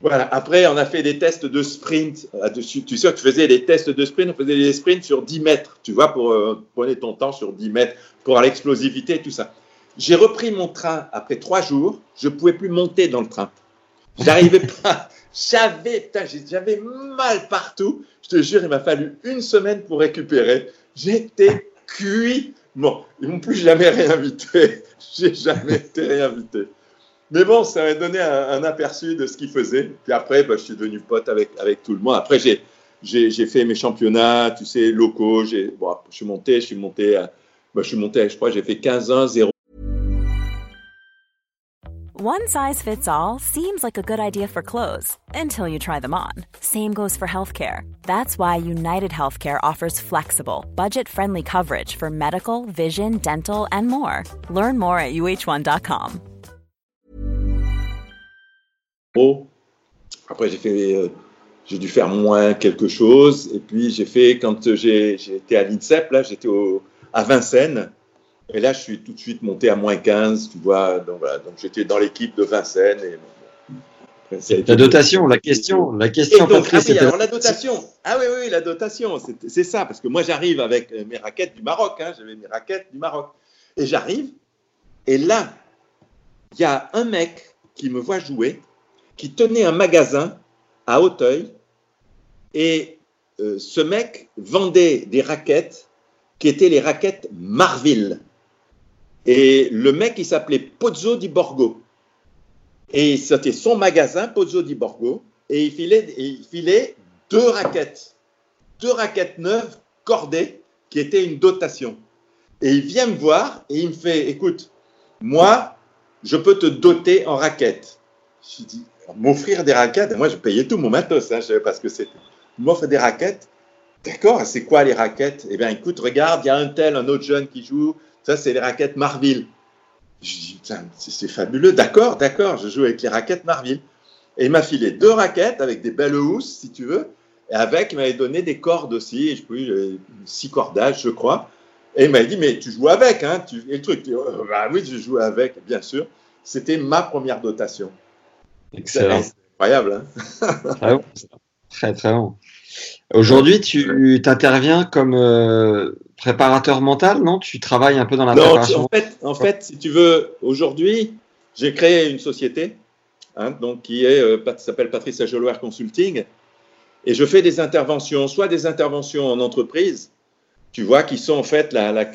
S11: Voilà. Après, on a fait des tests de sprint. là-dessus. Tu sais, tu faisais des tests de sprint, on faisait des sprints sur 10 mètres, tu vois, pour euh, prenez ton temps sur 10 mètres, pour l'explosivité et tout ça. J'ai repris mon train après trois jours, je pouvais plus monter dans le train. J'arrivais pas. J'avais, putain, j'ai- j'avais mal partout. Je te jure, il m'a fallu une semaine pour récupérer. J'étais cuit. Bon, ils m'ont plus jamais réinvité. J'ai jamais été réinvité. Mais bon, ça m'a donné un, un aperçu de ce qu'il faisait. Puis après, bah, je suis devenu pote avec, avec tout le monde. Après, j'ai, j'ai fait mes championnats, tu sais, locaux. Bon, je suis monté, je suis monté, à, bah, je suis monté, je crois, j'ai fait 15-1, 0.
S12: One size fits all seems like a good idea for clothes until you try them on. Same goes for healthcare. That's why United Healthcare offers flexible, budget-friendly coverage for medical, vision, dental, and more. Learn more at uh1.com.
S11: Oh. Après, j'ai fait, euh, j'ai dû faire moins quelque chose. Et puis, j'ai fait, quand euh, j'ai été à l'INSEP, là, j'étais à Vincennes. Et là, je suis tout de suite monté à moins 15, tu vois. Donc, voilà, donc j'étais dans l'équipe de Vincennes. Et,
S10: la dotation, la question, la question.
S11: Donc, ah oui, alors la dotation. Ah oui, oui, la dotation, c'est ça, parce que moi j'arrive avec mes raquettes du Maroc, hein, j'avais mes raquettes du Maroc, et j'arrive, et là, il y a un mec qui me voit jouer, qui tenait un magasin à Hauteuil, et euh, ce mec vendait des raquettes qui étaient les raquettes Marville. Et le mec, il s'appelait Pozzo di Borgo. Et c'était son magasin, Pozzo di Borgo, et il filait, il filait deux raquettes, deux raquettes neuves cordées, qui étaient une dotation. Et il vient me voir et il me fait, écoute, moi, je peux te doter en raquettes. Je lui dis, m'offrir des raquettes, moi je payais tout mon matos, hein, parce que c'est, m'offre des raquettes. D'accord, c'est quoi les raquettes? Eh bien, écoute, regarde, il y a un tel, un autre jeune qui joue, ça, c'est les raquettes Marville. Je dis, c'est fabuleux. D'accord, d'accord, je joue avec les raquettes Marville. Et il m'a filé deux raquettes avec des belles housses, si tu veux. Et avec, il m'avait donné des cordes aussi. Et je peux six cordages, je crois. Et il m'a dit, mais tu joues avec, hein tu... Et le truc, oh, bah oui, je joue avec, bien sûr. C'était ma première dotation.
S10: Excellent.
S11: C'est incroyable.
S10: Hein très bon. Très, très bon. Aujourd'hui, tu t'interviens comme euh, préparateur mental, non? Tu travailles un peu dans la préparation
S11: en fait, en fait, si tu veux, aujourd'hui, j'ai créé une société hein, donc, qui est, euh, s'appelle Patrice Ageloire Consulting. Et je fais des interventions, soit des interventions en entreprise, tu vois, qui sont en fait la, la,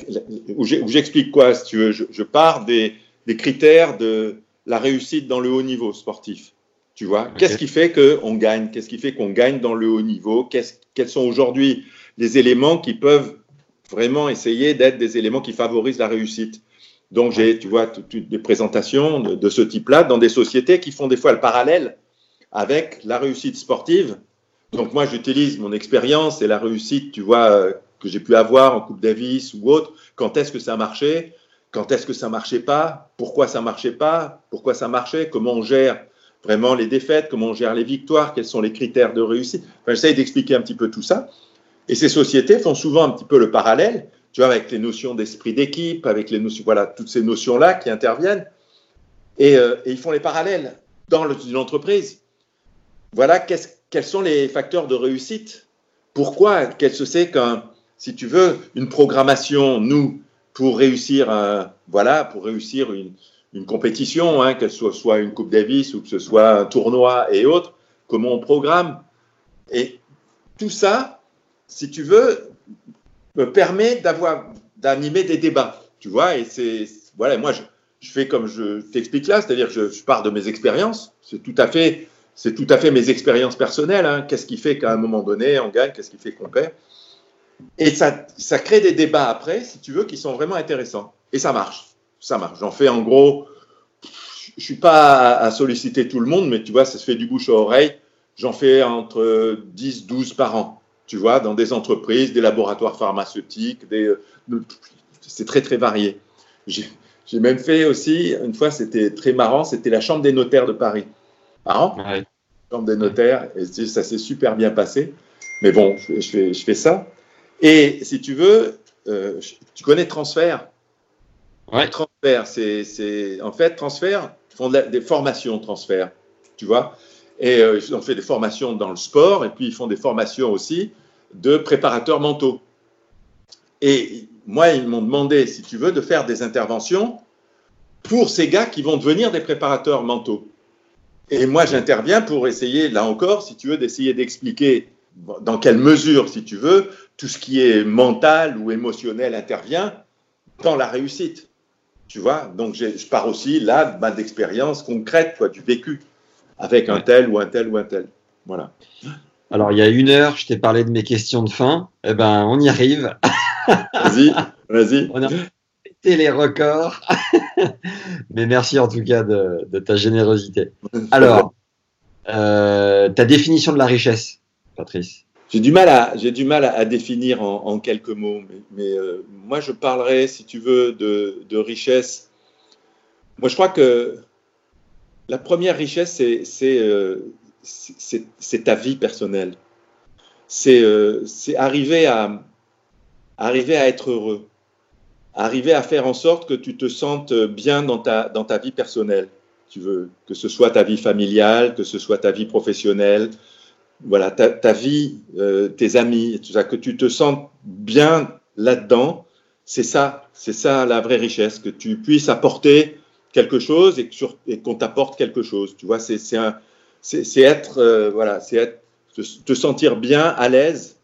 S11: où j'explique quoi, si tu veux. Je, je pars des, des, critères de la réussite dans le haut niveau sportif. Tu vois, qu'est-ce qui fait qu'on gagne? Qu'est-ce qui fait qu'on gagne dans le haut niveau? Quels sont aujourd'hui les éléments qui peuvent vraiment essayer d'être des éléments qui favorisent la réussite Donc, j'ai, tu vois, des présentations de, de ce type-là dans des sociétés qui font des fois le parallèle avec la réussite sportive. Donc, moi, j'utilise mon expérience et la réussite, tu vois, euh, que j'ai pu avoir en Coupe Davis ou autre. Quand est-ce que ça marchait? Quand est-ce que ça marchait pas? Pourquoi ça marchait pas? Pourquoi ça marchait? Comment on gère vraiment les défaites, comment on gère les victoires, quels sont les critères de réussite? Enfin, j'essaie d'expliquer un petit peu tout ça. Et ces sociétés font souvent un petit peu le parallèle, tu vois, avec les notions d'esprit d'équipe, avec les notions, voilà, toutes ces notions-là qui interviennent. Et, euh, ils font les parallèles dans l'entreprise. Voilà quels sont les facteurs de réussite? Pourquoi Qu'est-ce que c'est qu'un, si tu veux, une programmation, nous, pour réussir, voilà, pour réussir une, une compétition, hein, qu'elle soit, soit une Coupe Davis ou que ce soit un tournoi et autres, comment on programme? Et tout ça, si tu veux, me permet d'avoir, d'animer des débats, tu vois, et c'est, voilà, moi, je, je fais comme je t'explique là, c'est-à-dire je, je pars de mes expériences, c'est tout à fait, c'est tout à fait mes expériences personnelles, hein. qu'est-ce qui fait qu'à un moment donné, on gagne, qu'est-ce qui fait qu'on perd. Et ça, ça crée des débats après, si tu veux, qui sont vraiment intéressants. Et ça marche ça marche. J'en fais en gros, je suis pas à, solliciter tout le monde, mais tu vois, ça se fait du bouche à oreille. J'en fais entre 10, 12 par an, tu vois, dans des entreprises, des laboratoires pharmaceutiques, des, c'est très, très varié. J'ai même fait aussi, une fois, c'était très marrant, c'était la Chambre des notaires de Paris. Marrant ouais. Chambre des notaires, et ça s'est super bien passé. Mais bon, je, fais, je fais ça. Et si tu veux, euh, tu connais Transfert
S10: Ouais.
S11: Transfert, c'est en fait transfert font des formations transfert, tu vois. Et euh, ils ont fait des formations dans le sport et puis ils font des formations aussi de préparateurs mentaux. Et moi, ils m'ont demandé, si tu veux, de faire des interventions pour ces gars qui vont devenir des préparateurs mentaux. Et moi, j'interviens pour essayer, là encore, si tu veux, d'essayer d'expliquer dans quelle mesure, si tu veux, tout ce qui est mental ou émotionnel intervient dans la réussite. Tu vois, donc je pars aussi là d'expérience concrète, quoi, du vécu avec un tel ou un tel ou un tel. Voilà.
S10: Alors, il y a une heure, je t'ai parlé de mes questions de fin. Eh ben, on y arrive.
S11: Vas-y, vas-y.
S10: On a pété les records. Mais merci en tout cas de, de ta générosité. Alors, euh, ta définition de la richesse, Patrice?
S11: J'ai du mal à, j'ai du mal à, à définir en, en, quelques mots, mais, mais euh, moi je parlerai, si tu veux, de, de, richesse. Moi je crois que la première richesse, c'est, c'est, euh, c'est, ta vie personnelle. C'est, euh, c'est arriver à, arriver à être heureux, arriver à faire en sorte que tu te sentes bien dans ta, dans ta vie personnelle. Tu veux que ce soit ta vie familiale, que ce soit ta vie professionnelle, voilà, ta, vie, euh, tes amis, tout ça, que tu te sentes bien là-dedans, c'est ça, c'est ça la vraie richesse, que tu puisses apporter quelque chose et, qu'on t'apporte quelque chose. Tu vois, c'est c'est être, euh, voilà, c'est être, te, te, sentir bien, à l'aise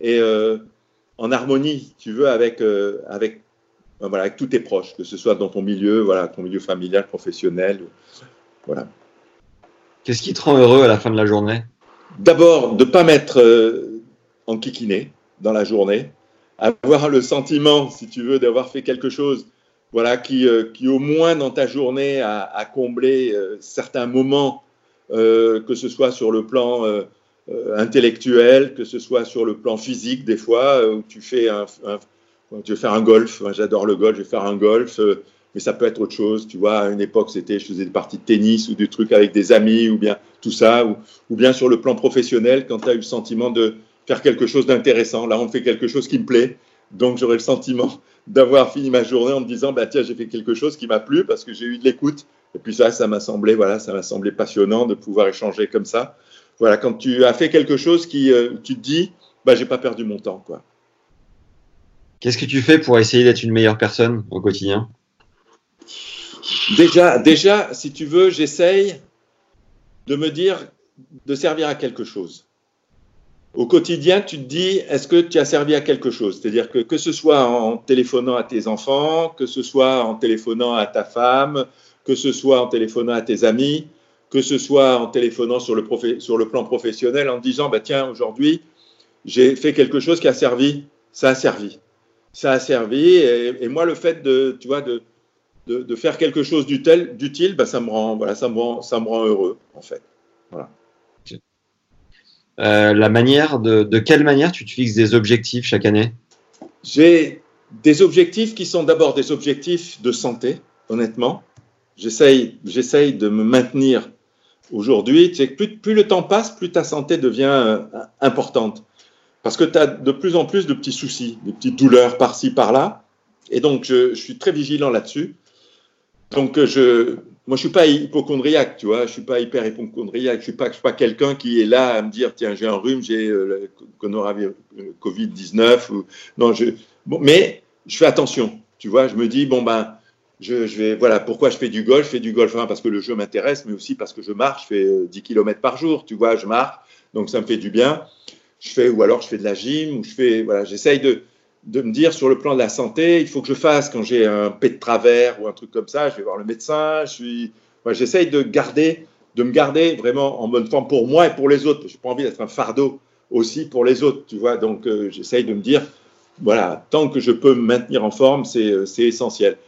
S11: et euh, en harmonie, tu veux, avec, euh, avec, ben voilà, avec tous tes proches, que ce soit dans ton milieu, voilà, ton milieu familial, professionnel, voilà.
S10: Qu'est-ce qui te rend heureux à la fin de la journée?
S11: D'abord, de ne pas mettre en kikiné dans la journée, avoir le sentiment, si tu veux, d'avoir fait quelque chose voilà, qui, euh, qui, au moins dans ta journée a, a comblé euh, certains moments, que ce soit sur le plan euh, intellectuel, que ce soit sur le plan physique, des fois, où tu fais un, un faire un golf, j'adore le golf, je vais faire un golf, mais ça peut être autre chose. Tu vois, à une époque, c'était, je faisais des parties de tennis ou des trucs avec des amis ou bien tout ça, ou, bien sur le plan professionnel, quand tu as eu le sentiment de faire quelque chose d'intéressant. Là, on fait quelque chose qui me plaît, donc j'aurais le sentiment d'avoir fini ma journée en me disant, bah tiens, j'ai fait quelque chose qui m'a plu parce que j'ai eu de l'écoute. Et puis ça, ça m'a semblé, voilà, ça m'a semblé passionnant de pouvoir échanger comme ça. Voilà, quand tu as fait quelque chose qui, euh, tu te dis, bah j'ai pas perdu mon temps, quoi.
S10: Qu'est-ce que tu fais pour essayer d'être une meilleure personne au quotidien?
S11: Déjà, déjà, si tu veux, j'essaye de me dire de servir à quelque chose. Au quotidien, tu te dis, est-ce que tu as servi à quelque chose? C'est-à-dire que que ce soit en téléphonant à tes enfants, que ce soit en téléphonant à ta femme, que ce soit en téléphonant à tes amis, que ce soit en téléphonant sur le, sur le plan professionnel, en disant, bah, tiens, aujourd'hui, j'ai fait quelque chose qui a servi, ça a servi ça a servi. Et, et, moi, le fait de, tu vois, de, de, de faire quelque chose d'utile, bah, ça me rend, voilà, ça me rend, ça me rend heureux, en fait. Voilà.
S10: Euh, la manière de, de quelle manière tu te fixes des objectifs chaque année?
S11: J'ai des objectifs qui sont d'abord des objectifs de santé, honnêtement. J'essaye, j'essaye de me maintenir aujourd'hui. Tu sais, plus, le temps passe, plus ta santé devient euh, importante parce que tu as de plus en plus de petits soucis, des petites douleurs par-ci, par-là. Et donc, je, suis très vigilant là-dessus. Donc, je, moi, je suis pas hypochondriaque, tu vois. Je suis pas hyper hypochondriaque. Je suis suis pas quelqu'un qui est là à me dire, tiens, j'ai un rhume, j'ai euh, le Covid-19. Ou... Non, je, mais je fais attention, tu vois. Je me dis, bon, ben, je, vais, voilà, pourquoi je fais du golf? Je fais du golf, parce que le jeu m'intéresse, mais aussi parce que je marche, je fais 10 km par jour, tu vois, je marche. Donc, ça me fait du bien je fais, ou alors je fais de la gym, ou je fais, voilà, j'essaye de, de me dire sur le plan de la santé, il faut que je fasse quand j'ai un pet de travers ou un truc comme ça, je vais voir le médecin, je suis, j'essaye de garder, de me garder vraiment en bonne forme pour moi et pour les autres. Je n'ai pas envie d'être un fardeau aussi pour les autres, tu vois. Donc euh, j'essaye de me dire, voilà, tant que je peux me maintenir en forme, c'est, c'est essentiel.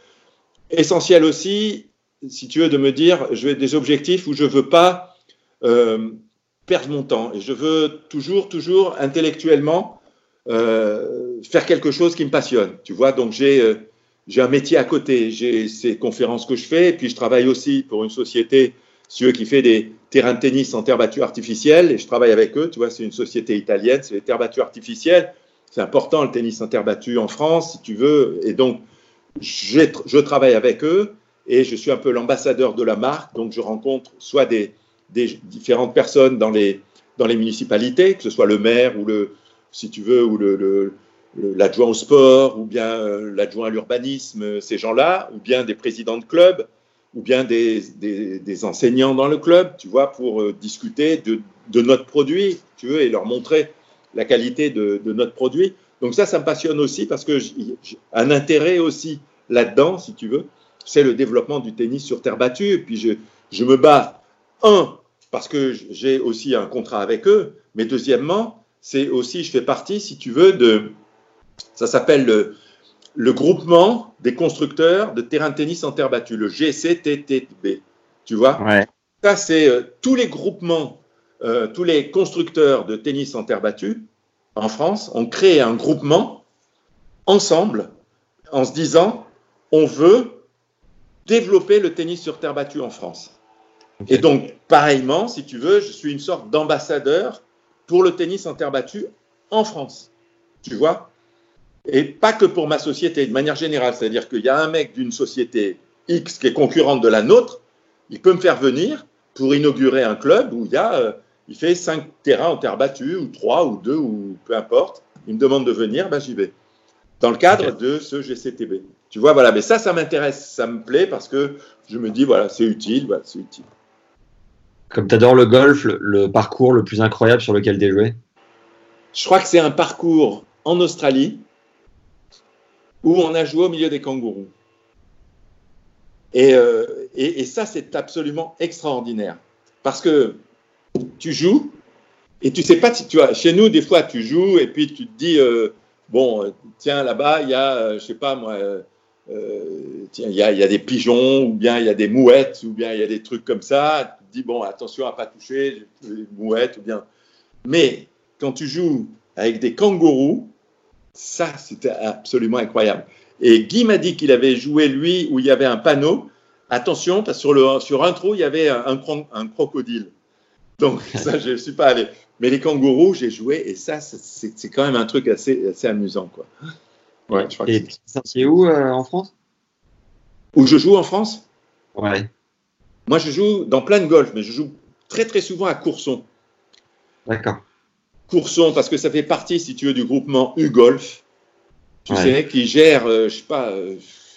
S11: Essentiel aussi, si tu veux, de me dire, je vais des objectifs où je veux pas euh, perdre mon temps. Et je veux toujours, toujours intellectuellement euh, faire quelque chose qui me passionne. Tu vois, donc j'ai euh, j'ai un métier à côté, j'ai ces conférences que je fais, puis je travaille aussi pour une société, si qui fait des terrains de tennis en terre battue artificielle, et je travaille avec eux. Tu vois, c'est une société italienne, c'est les terres battues artificielles. C'est important le tennis en terre battue en France, si tu veux. Et donc, je travaille avec eux et je suis un peu l'ambassadeur de la marque. Donc, je rencontre soit des, différentes personnes dans les, dans les municipalités, que ce soit le maire ou le, si tu veux, ou le, l'adjoint au sport, ou bien euh, l'adjoint à l'urbanisme, ces gens-là, ou bien des présidents de clubs, ou bien des, des, enseignants dans le club, tu vois, pour euh, discuter de, notre produit, tu veux, et leur montrer la qualité de, notre produit. Donc ça, ça me passionne aussi parce que j'ai un intérêt aussi là-dedans, si tu veux, c'est le développement du tennis sur terre battue. Et puis je, je me bats, un, parce que j'ai aussi un contrat avec eux, Mais deuxièmement, c'est aussi, je fais partie, si tu veux, de, ça s'appelle le, le groupement des constructeurs de terrain de tennis en terre battue, le GCTTB. Tu vois?
S10: Ouais.
S11: Ça, c'est euh, tous les groupements, euh, tous les constructeurs de tennis en terre battue en France ont créé un groupement ensemble en se disant on veut développer le tennis sur terre battue en France. Et donc, pareillement, si tu veux, je suis une sorte d'ambassadeur pour le tennis en terre battue en France. Tu vois? Et pas que pour ma société, de manière générale. C'est-à-dire qu'il y a un mec d'une société X qui est concurrente de la nôtre, il peut me faire venir pour inaugurer un club où il y a, euh, il fait cinq terrains en terre battue, ou trois, ou deux, ou peu importe. Il me demande de venir, ben j'y vais. Dans le cadre de ce GCTB. Tu vois, voilà. Mais ça, ça m'intéresse, ça me plaît parce que je me dis, voilà, c'est utile, voilà, c'est utile.
S10: Comme tu adores le golf, le, le parcours le plus incroyable sur lequel tu as joué?
S11: Je crois que c'est un parcours en Australie où on a joué au milieu des kangourous. Et, euh, et, et ça, c'est absolument extraordinaire. Parce que tu joues et tu sais pas si tu vois. Chez nous, des fois, tu joues et puis tu te dis, euh, bon, euh, tiens, là-bas, il y a, euh, je sais pas moi, tiens, il y a, y a des pigeons ou bien il y a des mouettes ou bien il y a des trucs comme ça. Tu te dis, bon, attention à pas toucher les mouettes ou bien. Mais quand tu joues avec des kangourous, ça, c'était absolument incroyable. Et Guy m'a dit qu'il avait joué, lui, où il y avait un panneau. Attention, sur, le, sur un trou, il y avait un crocodile. Donc, ça, je ne suis pas allé. Mais les kangourous, j'ai joué, et ça, c'est quand même un truc assez, assez amusant. Quoi. Ouais, je crois
S10: Et
S11: c'est-
S10: c'est où euh, en France?
S11: Où je joue en France?
S10: Ouais.
S11: Moi, je joue dans plein de golf, mais je joue très, très souvent à Courson.
S10: D'accord.
S11: Courson, parce que ça fait partie, si tu veux, du groupement U-Golf, tu
S10: Ouais.
S11: sais, qui gère, euh, je sais pas, euh,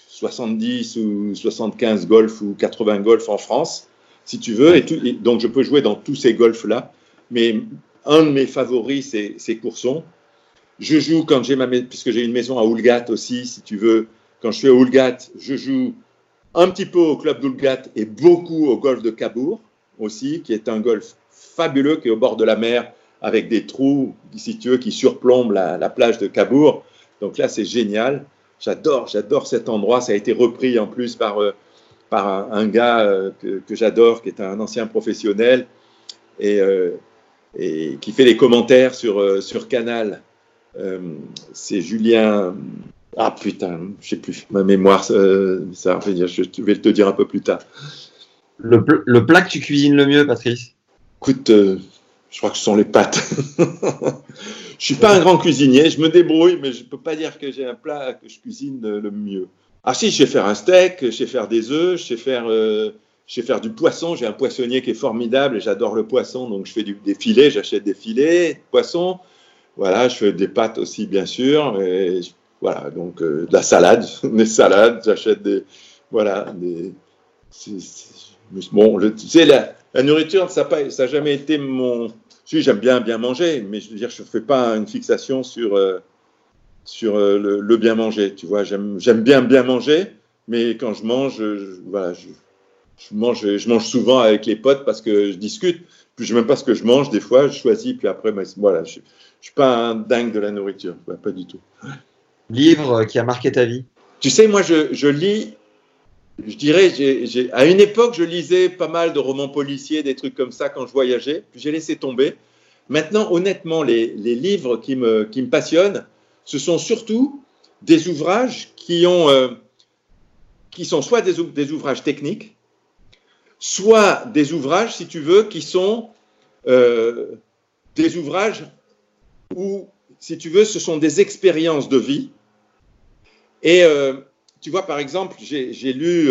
S11: 70 ou 75 golf ou 80 golf en France, si tu veux. Et, tout- et donc, je peux jouer dans tous ces golfs-là. Mais un de mes favoris, c'est Courson. Je joue quand j'ai ma maison, puisque j'ai une maison à Oulgat aussi, si tu veux. Quand je suis à Oulgat, je joue un petit peu au club d'Oulgat et beaucoup au golf de Cabourg aussi, qui est un golf fabuleux qui est au bord de la mer avec des trous, si tu veux, qui surplombent la, la plage de Cabourg. Donc là, c'est génial. J'adore, j'adore cet endroit. Ça a été repris en plus par, euh, par un, un gars euh, que, que j'adore, qui est un ancien professionnel et, euh, et qui fait les commentaires sur, euh, sur Canal. C'est Julien. Ah putain, je sais plus. Ma mémoire, ça, je vais dire- je vais te dire un peu plus tard.
S10: Le, pl- le plat que tu cuisines le mieux, Patrice?
S11: Écoute, euh, je crois que ce sont les pâtes. je suis pas un grand cuisinier, je me débrouille, mais je peux pas dire que j'ai un plat que je cuisine le mieux. Ah si, je sais faire un steak, je sais faire des œufs, je sais faire, euh, je sais faire du poisson. J'ai un poissonnier qui est formidable et j'adore le poisson, donc je fais des filets, j'achète des filets poisson. Voilà, je fais des pâtes aussi, bien sûr. Et voilà, donc euh, de la salade, des salades, j'achète des, voilà, des. bon, le- tu sais, la, la nourriture, ça n'a jamais été mon. Si, j'aime bien bien manger, mais je veux dire, je ne fais pas une fixation sur, euh, sur euh, le, le bien manger. Tu vois, j'aime bien bien manger, mais quand je mange, je, voilà, je, je mange, je mange souvent avec les potes parce que je discute. Puis je ne sais même pas ce que je mange. Des fois, je choisis. Puis après, ben, voilà, je ne suis pas un dingue de la nourriture. Ouais, pas du tout.
S10: Livre qui a marqué ta vie?
S11: Tu sais, moi, je, je lis, je dirais, à une époque, je lisais pas mal de romans policiers, des trucs comme ça quand je voyageais, puis j'ai laissé tomber. Maintenant, honnêtement, les, les livres qui me, qui me passionnent, ce sont surtout des ouvrages qui, ont, euh, qui sont soit des, ou- des ouvrages techniques, soit des ouvrages, si tu veux, qui sont euh, des ouvrages où, si tu veux, ce sont des expériences de vie. Et euh, tu vois, par exemple, j'ai lu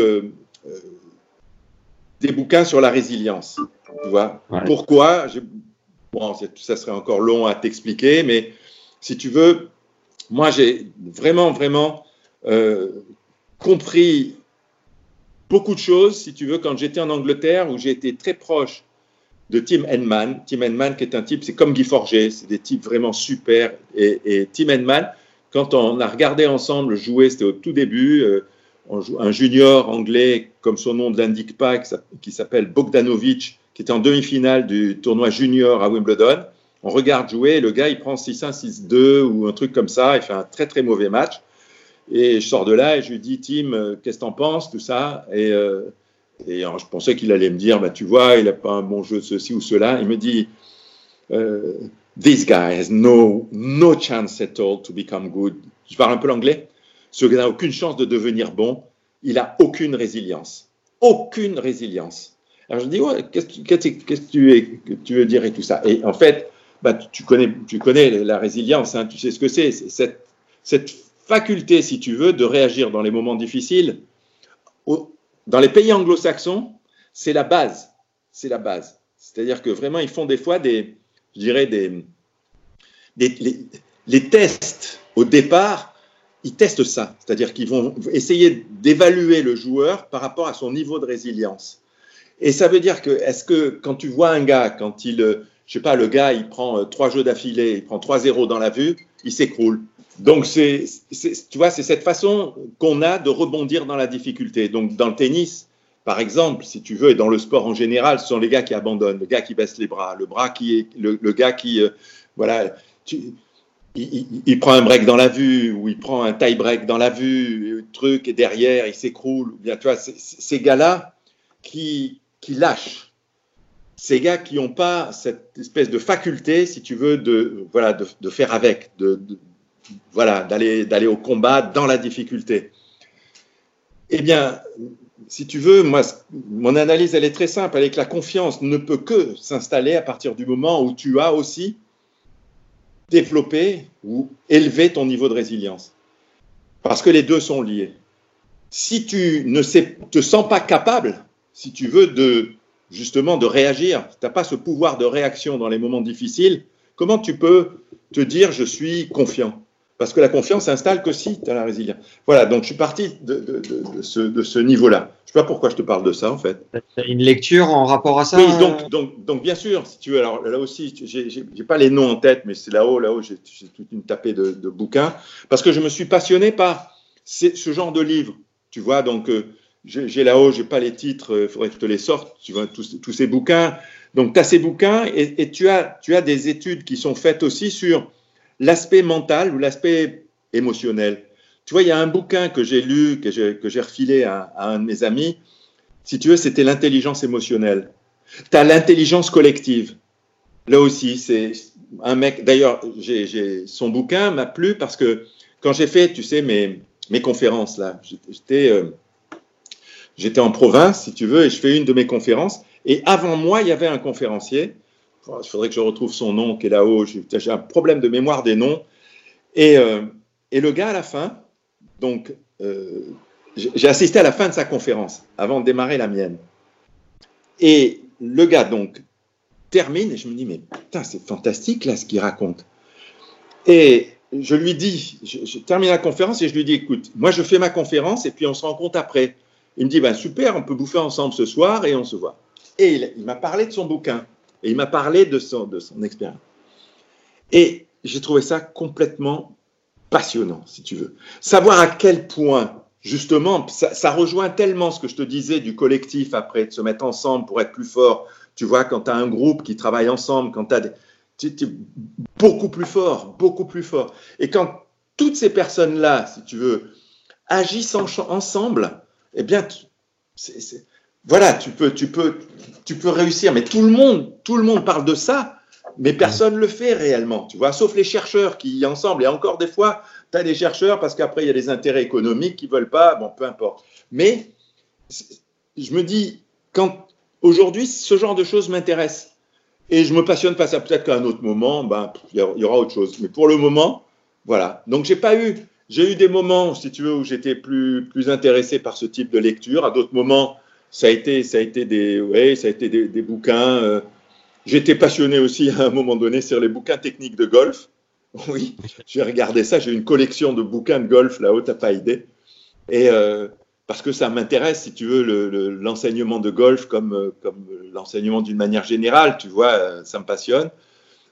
S11: des bouquins sur la résilience. Tu vois,
S10: Ouais.
S11: pourquoi? Bon, ça serait encore long à t'expliquer, mais si tu veux, moi, j'ai vraiment, vraiment euh, compris beaucoup de choses, si tu veux, quand j'étais en Angleterre, où j'ai été très proche de Tim Henman. Tim Henman, qui est un type, c'est comme Guy Forget, c'est des types vraiment super. Et, Tim Henman, quand on a regardé ensemble jouer, c'était au tout début, euh, un junior anglais, comme son nom ne l'indique pas, qui s'appelle Bogdanovic, qui était en demi-finale du tournoi junior à Wimbledon. On regarde jouer, le gars, il prend 6-1, 6-2 ou un truc comme ça, il fait un très très mauvais match. Et je sors de là et je lui dis, Tim, euh, qu'est-ce que t'en penses, tout ça? Et, euh, alors, je pensais qu'il allait me dire, bah, tu vois, il n'a pas un bon jeu de ceci ou cela. Il me dit, euh, This guy has no, no chance at all to become good. Je parle un peu l'anglais. Ce gars n'a aucune chance de devenir bon. Il a aucune résilience. Aucune résilience. Alors je dis, ouais, qu'est-ce que tu, veux dire et tout ça? Et en fait, bah, tu, connais, tu connais la résilience, hein, tu sais ce que c'est. Cette, cette faculté, si tu veux, de réagir dans les moments difficiles. Dans les pays anglo-saxons, c'est la base. C'est la base. C'est-à-dire que vraiment, ils font des fois des, je dirais, des, des les, tests au départ, ils testent ça. C'est-à-dire qu'ils vont essayer d'évaluer le joueur par rapport à son niveau de résilience. Et ça veut dire que, est-ce que quand tu vois un gars, quand il, je sais pas, le gars, il prend euh, trois jeux d'affilée, il prend 3-0 dans la vue, il s'écroule. Donc, c'est, tu vois, c'est cette façon qu'on a de rebondir dans la difficulté. Donc, dans le tennis, par exemple, si tu veux, et dans le sport en général, ce sont les gars qui abandonnent, le gars qui baisse les bras, le bras qui est, le, gars qui, euh, voilà, il, prend un break dans la vue ou il prend un tie break dans la vue, truc et derrière il s'écroule. Bien, tu vois, ces gars-là qui, qui lâchent, ces gars qui n'ont pas cette espèce de faculté, si tu veux, de voilà, de, faire avec, de, voilà, d'aller d'aller au combat dans la difficulté. Eh bien, si tu veux, moi, mon analyse, elle est très simple. Elle est que la confiance ne peut que s'installer à partir du moment où tu as aussi développé ou élevé ton niveau de résilience. Parce que les deux sont liés. Si tu ne te sens pas capable, si tu veux, de justement de réagir, tu n'as pas ce pouvoir de réaction dans les moments difficiles, comment tu peux te dire je suis confiant? Parce que la confiance s'installe que si tu as la résilience. Voilà, donc je suis parti de, ce, niveau-là. Je ne sais pas pourquoi je te parle de ça, en fait.
S10: Une lecture en rapport à ça
S11: Oui, donc, donc, donc bien sûr, si tu veux, alors là aussi, je n'ai pas les noms en tête, mais c'est là-haut, là-haut, j'ai toute une tapée de, bouquins, parce que je me suis passionné par ce genre de livres, tu vois, donc euh, j'ai là-haut, je n'ai pas les titres, il faudrait que je te les sorte, tu vois, tous, ces bouquins. Donc, tu as ces bouquins et, tu, as, des études qui sont faites aussi sur l'aspect mental ou l'aspect émotionnel. Tu vois, il y a un bouquin que j'ai lu, que j'ai refilé à, un de mes amis. Si tu veux, c'était l'intelligence émotionnelle. Tu as l'intelligence collective. Là aussi, c'est un mec. D'ailleurs, son bouquin m'a plu parce que quand j'ai fait, tu sais, mes, mes conférences, là, j'étais euh, j'étais en province, si tu veux, et je fais une de mes conférences. Et avant moi, il y avait un conférencier il faudrait que je retrouve son nom qui est là-haut. J'ai un problème de mémoire des noms. Et, euh, et le gars, à la fin, donc, euh, j'ai assisté à la fin de sa conférence avant de démarrer la mienne. Et le gars, donc, termine et je me dis, mais putain, c'est fantastique là ce qu'il raconte. Et je lui dis, je, termine la conférence et je lui dis, écoute, moi je fais ma conférence et puis on se rencontre après. Il me dit, ben super, on peut bouffer ensemble ce soir et on se voit. Et il m'a parlé de son bouquin. Et il m'a parlé de son, de son expérience. Et j'ai trouvé ça complètement passionnant, si tu veux. Savoir à quel point, justement, ça, rejoint tellement ce que je te disais du collectif après, de se mettre ensemble pour être plus fort. Tu vois, quand tu as un groupe qui travaille ensemble, quand tu as des, tu es beaucoup plus fort, beaucoup plus fort. Et quand toutes ces personnes-là, si tu veux, agissent ensemble, eh bien, c'est voilà, tu peux, tu peux, tu peux réussir. Mais tout le monde, tout le monde parle de ça, mais personne ne le fait réellement, tu vois, sauf les chercheurs qui ensemble. Et encore des fois, tu as des chercheurs parce qu'après il y a des intérêts économiques qui veulent pas. Bon, peu importe. Mais je me dis, quand aujourd'hui ce genre de choses m'intéresse et je me passionne pas ça, peut-être qu'à un autre moment, ben il y aura autre chose. Mais pour le moment, voilà. Donc j'ai pas eu, j'ai eu des moments, si tu veux, où j'étais plus plus intéressé par ce type de lecture. À d'autres moments ça a été, ça a été des, ouais, ça a été des, bouquins. Euh, J'étais passionné aussi à un moment donné sur les bouquins techniques de golf. Oui, j'ai regardé ça. J'ai une collection de bouquins de golf là-haut, t'as pas idée. Et euh, parce que ça m'intéresse, si tu veux, l'enseignement le, de golf comme, euh, comme l'enseignement d'une manière générale, tu vois, ça me passionne.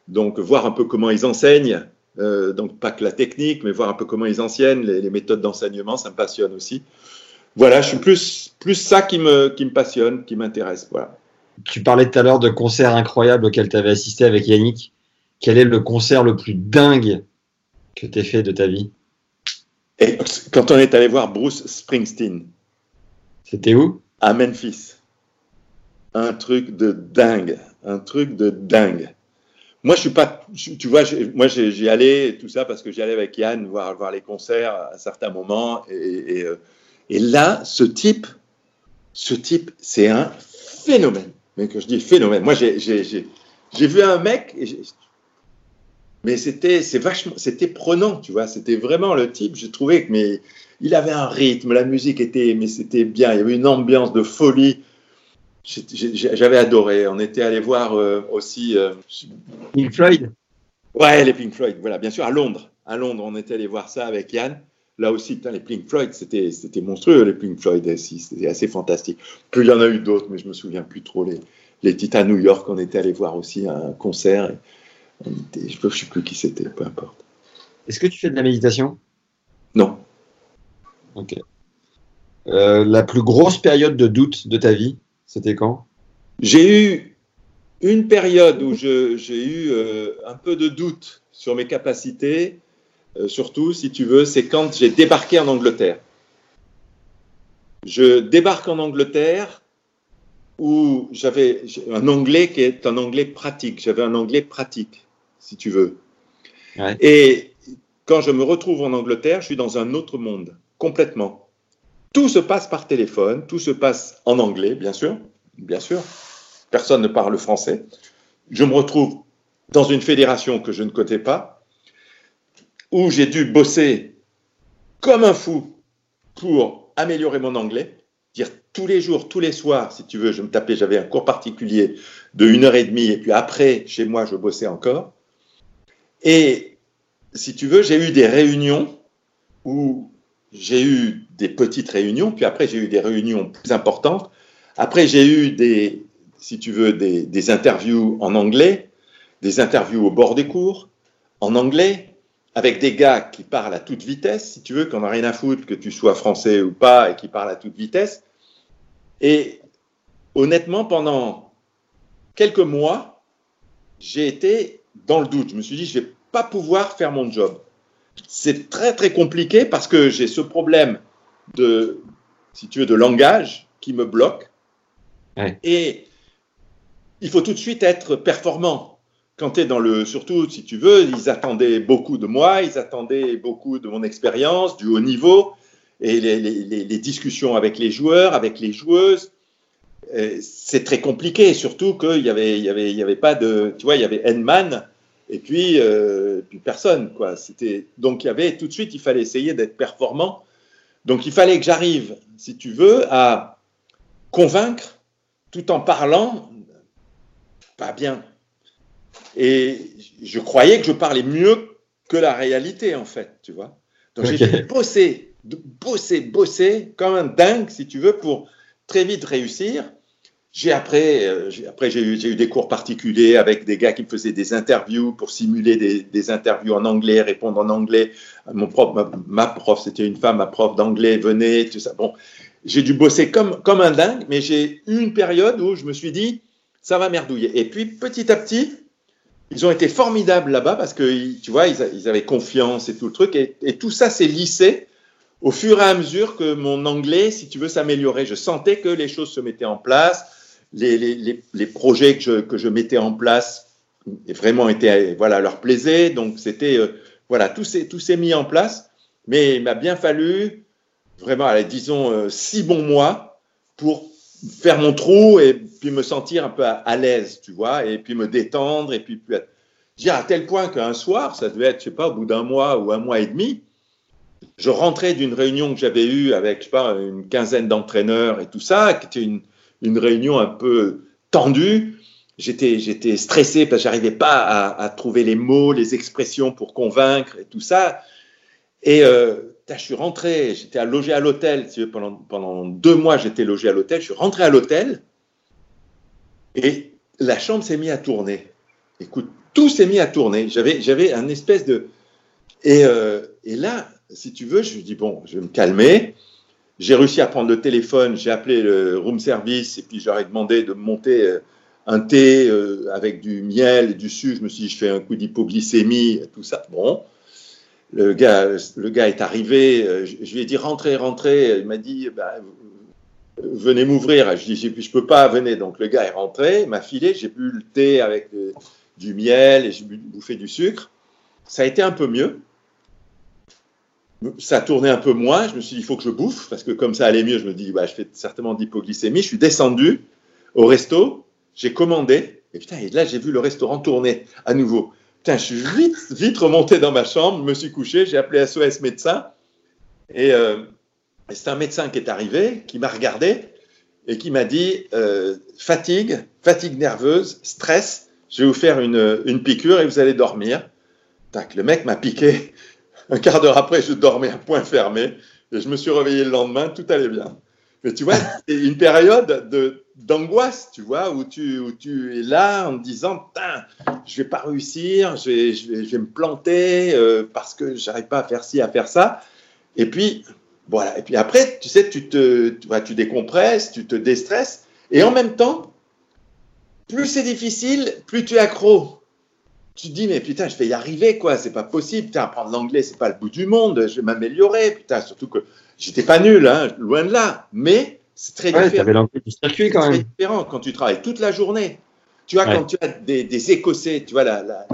S11: Donc, voir un peu comment ils enseignent, euh, donc pas que la technique, mais voir un peu comment ils enseignent, les, les méthodes d'enseignement, ça me passionne aussi voilà, je suis plus, plus ça qui me, qui me passionne, qui m'intéresse. Voilà.
S10: Tu parlais tout à l'heure de concerts incroyables auxquels tu avais assisté avec Yannick. quel est le concert le plus dingue que tu fait de ta vie?
S11: Et quand on est allé voir Bruce Springsteen.
S10: C'était où?
S11: À Memphis. Un truc de dingue. Un truc de dingue. Moi, je suis pas, tu vois, moi, j'y allais, tout ça, parce que j'y allais avec Yann voir, voir les concerts à certains moments. Et, euh, là, ce type, ce type, c'est un phénomène. Mais que je dis phénomène. Moi, j'ai vu un mec, mais c'était c'est vachement, c'était prenant, tu vois. C'était vraiment le type. J'ai trouvé que, mais il avait un rythme, la musique était, mais c'était bien. Il y avait une ambiance de folie. J'avais adoré. On était allé voir euh, aussi. Euh,
S10: Pink Floyd?
S11: Ouais, les Pink Floyd, voilà, bien sûr, à Londres. À Londres, on était allé voir ça avec Yann. Là aussi, les Pink Floyd, c'était monstrueux, les Pink Floyd, c'était assez fantastique. Puis il y en a eu d'autres, mais je me souviens plus trop. Les, les titres à New York, on était allé voir aussi un concert. je ne sais plus qui c'était, peu importe.
S10: Est-ce que tu fais de la méditation?
S11: Non.
S10: Ok. Euh, la plus grosse période de doute de ta vie, c'était quand?
S11: J'ai eu une période où j'ai eu euh, un peu de doute sur mes capacités, euh, surtout si tu veux, c'est quand j'ai débarqué en Angleterre. Je débarque en Angleterre où j'avais un anglais qui est un anglais pratique. J'avais un anglais pratique, si tu veux. Et quand je me retrouve en Angleterre, je suis dans un autre monde, complètement. Tout se passe par téléphone, tout se passe en anglais, bien sûr, bien sûr. Personne ne parle français. Je me retrouve dans une fédération que je ne connais pas, où j'ai dû bosser comme un fou pour améliorer mon anglais, dire tous les jours, tous les soirs, si tu veux, je me tapais, j'avais un cours particulier de une heure et demie, et puis après, chez moi, je bossais encore. Et si tu veux, j'ai eu des réunions où j'ai eu des petites réunions, puis après j'ai eu des réunions plus importantes. Après j'ai eu des, si tu veux, des, des, interviews en anglais, des interviews au bord des cours, en anglais, avec des gars qui parlent à toute vitesse, si tu veux, qu'on n'a rien à foutre que tu sois français ou pas, et qui parlent à toute vitesse. Et honnêtement, pendant quelques mois, j'ai été dans le doute. Je me suis dit, je vais pas pouvoir faire mon job c'est très très compliqué parce que j'ai ce problème de, si tu veux, de langage qui me bloque. Et il faut tout de suite être performant. Quand tu es dans le, surtout si tu veux, ils attendaient beaucoup de moi, ils attendaient beaucoup de mon expérience, du haut niveau, et les, discussions avec les joueurs, avec les joueuses, euh, c'est très compliqué, surtout qu'il n'y avait, il y avait, il y avait pas de, tu vois, il y avait Henman, et puis, euh, puis personne, quoi. C'était donc il y avait tout de suite, il fallait essayer d'être performant. Donc il fallait que j'arrive, si tu veux, à convaincre tout en parlant pas bien. Et je croyais que je parlais mieux que la réalité, en fait, tu vois. Donc j'ai bossé, bossé, bossé comme un dingue, si tu veux, pour très vite réussir. J'ai après, euh, après j'ai eu, des cours particuliers avec des gars qui me faisaient des interviews pour simuler des, interviews en anglais, répondre en anglais. Mon prof, ma, prof, c'était une femme, ma prof d'anglais venait, tout ça. Bon, j'ai dû bosser comme, comme un dingue, mais j'ai eu une période où je me suis dit, ça va merdouiller. Et puis petit à petit, ils ont été formidables là-bas parce que, tu vois, ils, ils, avaient confiance et tout le truc. Et, et tout ça s'est lissé au fur et à mesure que mon anglais, si tu veux, s'améliorait. Je sentais que les choses se mettaient en place les, projets que je, mettais en place vraiment étaient, voilà, leur plaisaient. Donc, c'était, euh, voilà, tout s'est, mis en place. Mais il m'a bien fallu, vraiment, disons, euh, six bons mois pour faire mon trou et puis me sentir un peu à, l'aise, tu vois, et puis me détendre et puis, puis dire à tel point qu'un soir, ça devait être, je sais pas, au bout d'un mois ou un mois et demi, je rentrais d'une réunion que j'avais eue avec, je sais pas, une quinzaine d'entraîneurs et tout ça, qui était une, une réunion un peu tendue. J'étais, stressé parce que j'arrivais pas à, trouver les mots, les expressions pour convaincre et tout ça. Et euh, je suis rentré, j'étais logé à l'hôtel. Pendant, pendant deux mois, j'étais logé à l'hôtel. Je suis rentré à l'hôtel et la chambre s'est mise à tourner. Écoute, tout s'est mis à tourner. J'avais, j'avais un espèce de. Et, euh, et là, si tu veux, je me dis, bon, je vais me calmer. J'ai réussi à prendre le téléphone, j'ai appelé le room service et puis j'aurais demandé de monter euh, un thé euh, avec du miel et du sucre. Je me suis dit, je fais un coup d'hypoglycémie, tout ça. Bon. Le gars, le gars est arrivé, euh, je, lui ai dit rentrez, rentrez. Il m'a dit bah, venez m'ouvrir. Je dis je, je peux pas, venez. Donc le gars est rentré, m'a filé, j'ai bu le thé avec du miel et j'ai bu- bouffé du sucre. Ça a été un peu mieux. Ça a tourné un peu moins. Je me suis dit il faut que je bouffe parce que comme ça allait mieux, je me dis bah, je fais certainement d'hypoglycémie. Je suis descendu au resto, j'ai commandé et putain et là j'ai vu le restaurant tourner à nouveau. Putain, je suis vite, vite remonté dans ma chambre, me suis couché, j'ai appelé SOS médecin et, euh, et c'est un médecin qui est arrivé, qui m'a regardé et qui m'a dit euh, fatigue, fatigue nerveuse, stress, je vais vous faire une, une piqûre et vous allez dormir. Tac, le mec m'a piqué. Un quart d'heure après, je dormais à point fermé et je me suis réveillé le lendemain, tout allait bien. Mais tu vois, c'est une période de d'angoisse, tu vois, où tu, où tu es là en te disant, Putain, je vais pas réussir, je vais, je vais, je vais me planter euh, parce que j'arrive pas à faire ci, à faire ça. Et puis, voilà. Et puis après, tu sais, tu te, tu, vois, tu décompresses, tu te déstresses. Et en même temps, plus c'est difficile, plus tu es accro. Tu te dis, mais putain, je vais y arriver, quoi. C'est pas possible. Putain, apprendre l'anglais, c'est pas le bout du monde. Je vais m'améliorer. Putain, surtout que j'étais pas nul, hein, loin de là. Mais c'est très
S10: Ouais,
S11: différent.
S10: l'envie du circuit quand même.
S11: très différent quand tu travailles toute la journée. Tu vois,
S10: Ouais.
S11: quand tu as des, des Écossais, tu vois, la, la,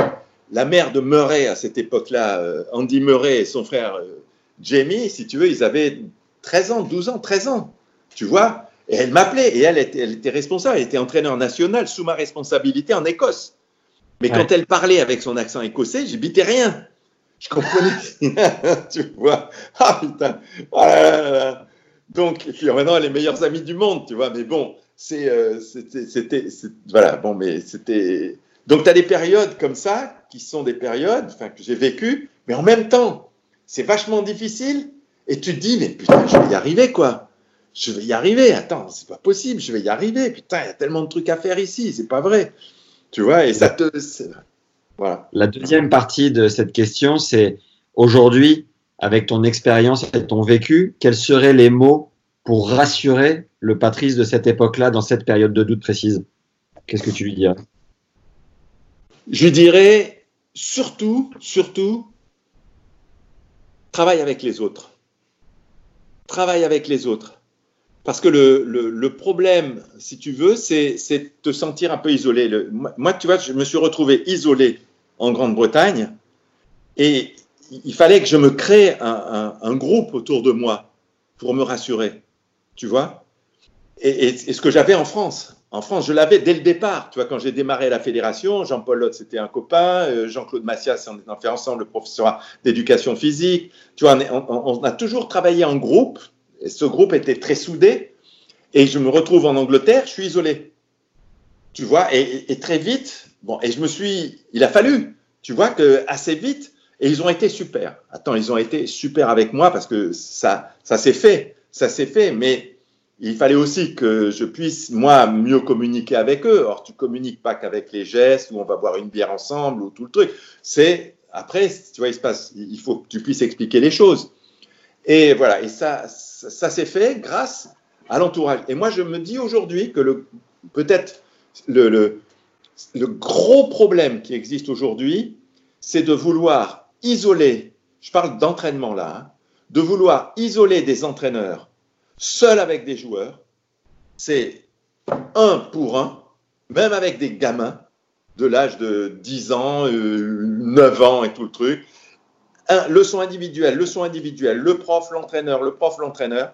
S11: la mère de Murray à cette époque-là, euh, Andy Murray et son frère euh, Jamie, si tu veux, ils avaient 13 ans, 12 ans, 13 ans. Tu vois? Et elle m'appelait et elle était, elle était responsable, elle était entraîneur national sous ma responsabilité en Écosse. Mais quand elle parlait avec son accent écossais, j'habitais rien. Je comprenais. tu vois Ah putain Oh là là là. Donc, et puis maintenant, les meilleurs amis du monde, tu vois. Mais bon, c'est, euh, c'était, voilà. Bon, mais c'était. Donc, tu as des périodes comme ça qui sont des périodes, enfin, que j'ai vécues, mais en même temps, c'est vachement difficile. Et tu te dis, mais putain, je vais y arriver, quoi. Je vais y arriver. Attends, c'est pas possible. Je vais y arriver. Putain, il y a tellement de trucs à faire ici. C'est pas vrai. Tu vois, et ça te. c'est- Voilà.
S10: La deuxième partie de cette question, c'est aujourd'hui, avec ton expérience et ton vécu, quels seraient les mots pour rassurer le Patrice de cette époque-là, dans cette période de doute précise? Qu'est-ce que tu lui dirais?
S11: Je dirais surtout, surtout, travaille avec les autres. Travaille avec les autres. Parce que le, le, problème, si tu veux, c'est c'est te sentir un peu isolé. Moi, tu vois, je me suis retrouvé isolé en Grande-Bretagne et il fallait que je me crée un, un- groupe autour de moi pour me rassurer. Tu vois et, ce que j'avais en France. En France, je l'avais dès le départ. Tu vois, quand j'ai démarré la fédération, Jean-Paul Lotte, c'était un copain. euh, Jean-Claude Massias, on a fait ensemble le professeur d'éducation physique. Tu vois, on a toujours travaillé en groupe. Ce groupe était très soudé. Et je me retrouve en Angleterre, je suis isolé. Tu vois, et, très vite, bon, et je me suis, il a fallu, tu vois, que assez vite, et ils ont été super. Attends, ils ont été super avec moi parce que ça, ça s'est fait, ça s'est fait, mais il fallait aussi que je puisse, moi, mieux communiquer avec eux. Or, tu communiques pas qu'avec les gestes, où on va boire une bière ensemble, ou tout le truc. C'est, après, tu vois, il se passe, il faut que tu puisses expliquer les choses. Et voilà, et ça, ça, s'est fait grâce à l'entourage. Et moi, je me dis aujourd'hui que peut-être le, gros problème qui existe aujourd'hui, c'est de vouloir isoler, je parle d'entraînement là, hein, de vouloir isoler des entraîneurs seuls avec des joueurs. C'est un pour un, même avec des gamins de l'âge de 10 ans, euh, 9 ans et tout le truc. Un, leçon individuelle, leçon individuelle, le prof, l'entraîneur, le prof, l'entraîneur.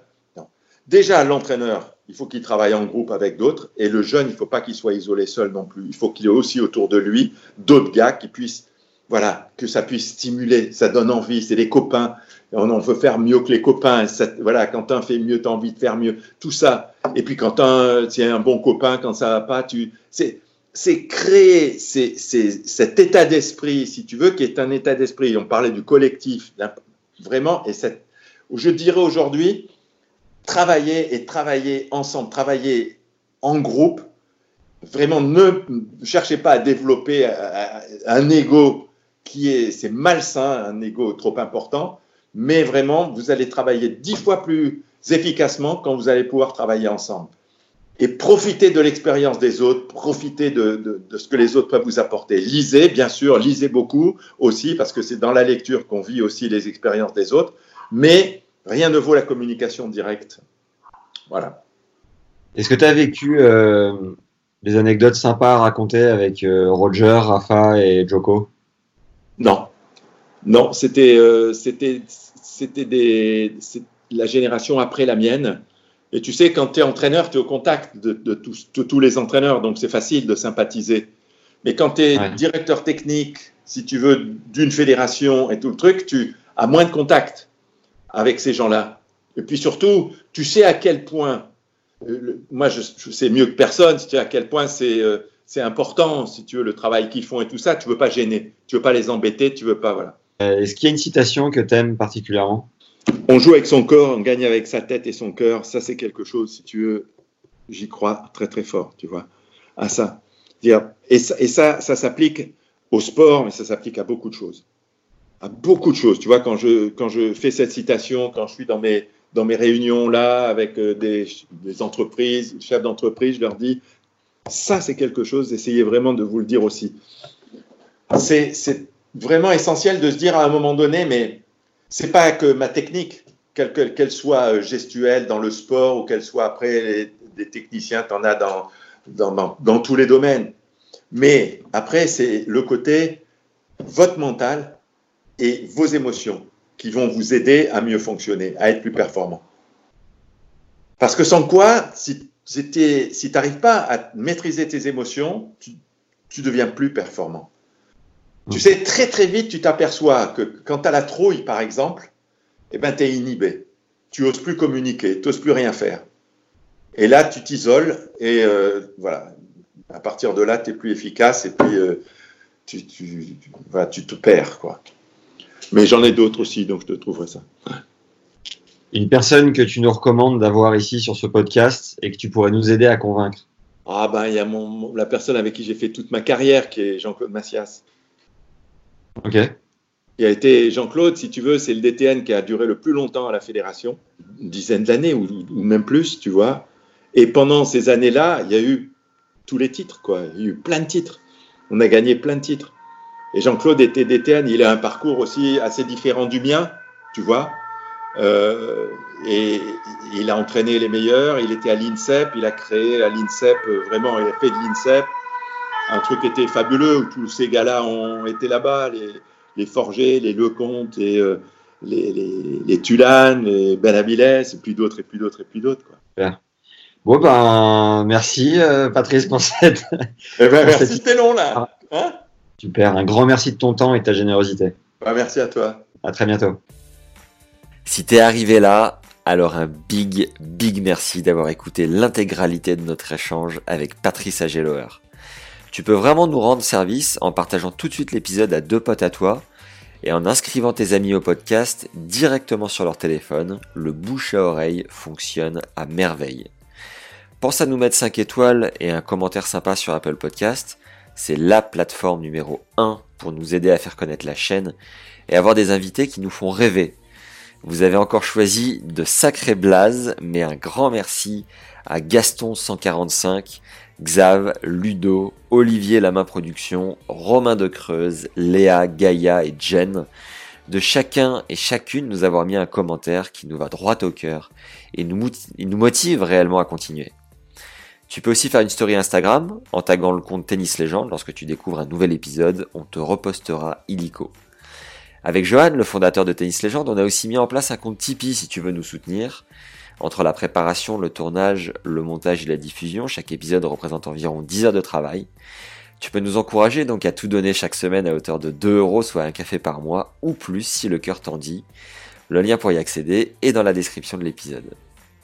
S11: Déjà, l'entraîneur, il faut qu'il travaille en groupe avec d'autres. Et le jeune, il ne faut pas qu'il soit isolé seul non plus. Il faut qu'il ait aussi autour de lui d'autres gars qui puissent, voilà, que ça puisse stimuler. Ça donne envie. C'est des copains. On veut faire mieux que les copains. Voilà, quand un fait mieux, tu as envie de faire mieux. Tout ça. Et puis quand un, es un bon copain, quand ça va pas, tu. C'est, c'est créer cet état d'esprit, si tu veux, qui est un état d'esprit. On parlait du collectif, vraiment. Et je dirais aujourd'hui, travailler et travailler ensemble, travailler en groupe. Vraiment, ne cherchez pas à développer un ego qui est, c'est malsain, un ego trop important, mais vraiment, vous allez travailler dix fois plus efficacement quand vous allez pouvoir travailler ensemble. Et profitez de l'expérience des autres, profitez de, de, de, ce que les autres peuvent vous apporter. Lisez, bien sûr, lisez beaucoup aussi, parce que c'est dans la lecture qu'on vit aussi les expériences des autres, mais rien ne vaut la communication directe. Voilà.
S10: Est-ce que tu as vécu euh, des anecdotes sympas à raconter avec euh, Roger, Rafa et Joko?
S11: Non. Non, c'était euh, c'était c'était des la génération après la mienne. Et tu sais, quand tu es entraîneur, tu es au contact de, de, tous, de tous les entraîneurs, donc c'est facile de sympathiser. Mais quand tu es ouais. directeur technique, si tu veux, d'une fédération et tout le truc, tu as moins de contact avec ces gens-là. Et puis surtout, tu sais à quel point, euh, moi je, je, sais mieux que personne, tu sais à quel point c'est euh, c'est important, si tu veux, le travail qu'ils font et tout ça, tu veux pas gêner, tu veux pas les embêter, tu veux pas, voilà.
S10: Euh, Est-ce qu'il y a une citation que tu aimes particulièrement?
S11: On joue avec son corps, on gagne avec sa tête et son cœur. Ça, c'est quelque chose, si tu veux, j'y crois très très fort, tu vois, à ça. Et ça, ça, ça s'applique au sport, mais ça s'applique à beaucoup de choses. À beaucoup de choses. Tu vois, quand je, quand je fais cette citation, quand je suis dans mes, dans mes réunions là avec des, des entreprises, chefs d'entreprise, je leur dis, ça, c'est quelque chose, essayez vraiment de vous le dire aussi. C'est vraiment essentiel de se dire à un moment donné, mais c'est pas que ma technique, quelle qu'elle qu soit gestuelle dans le sport ou qu'elle soit après des techniciens, tu en as dans, dans, tous les domaines. Mais après, c'est le côté votre mental et vos émotions qui vont vous aider à mieux fonctionner, à être plus performant. Parce que sans quoi, si, si tu n'arrives pas à maîtriser tes émotions, tu, tu deviens plus performant. Tu sais, très très vite, tu t'aperçois que quand tu as la trouille, par exemple, eh ben, tu es inhibé. Tu n'oses plus communiquer, tu n'oses plus rien faire. Et là, tu t'isoles et euh, voilà. À partir de là, tu es plus efficace et puis euh, tu, tu, voilà, tu te perds. Quoi. Mais j'en ai d'autres aussi, donc je te trouverai ça.
S10: Une personne que tu nous recommandes d'avoir ici sur ce podcast et que tu pourrais nous aider à convaincre?
S11: Ah ben, il y a mon, la personne avec qui j'ai fait toute ma carrière, qui est Jean-Claude Massias.
S10: Ok.
S11: Il a été Jean-Claude, si tu veux, c'est le DTN qui a duré le plus longtemps à la fédération, une dizaine d'années ou, même plus, tu vois. Et pendant ces années-là, il y a eu tous les titres, quoi. Il y a eu plein de titres. On a gagné plein de titres. Et Jean-Claude était DTN, il a un parcours aussi assez différent du mien, tu vois. Euh, et il a entraîné les meilleurs, il était à l'INSEP, il a créé à l'INSEP, vraiment, il a fait de l'INSEP un truc qui était fabuleux où tous ces gars-là ont été là-bas, les, les Forgés, les Lecomte, et, euh, les, les, les Tulane, les Benavides, et puis d'autres, et puis d'autres, et puis d'autres.
S10: Bon, ben, merci euh, Patrice pour cette.
S11: Eh ben, merci, c'était long là. Hein?
S10: Super, un grand merci de ton temps et de ta générosité.
S11: Ben, merci à toi.
S10: À très bientôt.
S9: Si t'es arrivé là, alors un big, big merci d'avoir écouté l'intégralité de notre échange avec Patrice Ageloer. Tu peux vraiment nous rendre service en partageant tout de suite l'épisode à deux potes à toi et en inscrivant tes amis au podcast directement sur leur téléphone. Le bouche à oreille fonctionne à merveille. Pense à nous mettre 5 étoiles et un commentaire sympa sur Apple Podcast. C'est la plateforme numéro 1 pour nous aider à faire connaître la chaîne et avoir des invités qui nous font rêver. Vous avez encore choisi de sacrés blazes, mais un grand merci à Gaston 145 Xav, Ludo, Olivier Lamain Production, Romain de Creuse, Léa, Gaïa et Jen, de chacun et chacune nous avoir mis un commentaire qui nous va droit au cœur et nous, nous motive réellement à continuer. Tu peux aussi faire une story Instagram en taguant le compte Tennis Légende lorsque tu découvres un nouvel épisode, on te repostera illico. Avec Johan, le fondateur de Tennis Légende, on a aussi mis en place un compte Tipeee si tu veux nous soutenir. Entre la préparation, le tournage, le montage et la diffusion, chaque épisode représente environ 10 heures de travail. Tu peux nous encourager donc à tout donner chaque semaine à hauteur de 2 euros, soit un café par mois, ou plus si le cœur t'en dit. Le lien pour y accéder est dans la description de l'épisode.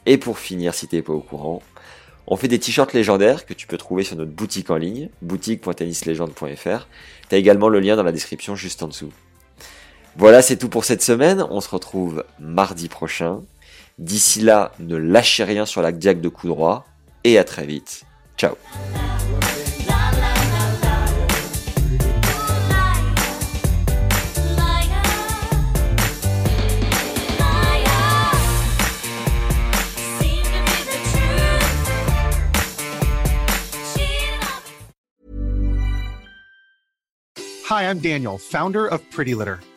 S9: Et pour finir, si t'es pas au courant, on fait des t-shirts légendaires que tu peux trouver sur notre boutique en ligne, boutique.tennislegende.fr. T'as également le lien dans la description juste en dessous. Voilà, c'est tout pour cette semaine. On se retrouve mardi prochain. D'ici là, ne lâchez rien sur la diac de coup droit et à très vite. Ciao
S13: Hi, I'm Daniel, founder of Pretty Litter.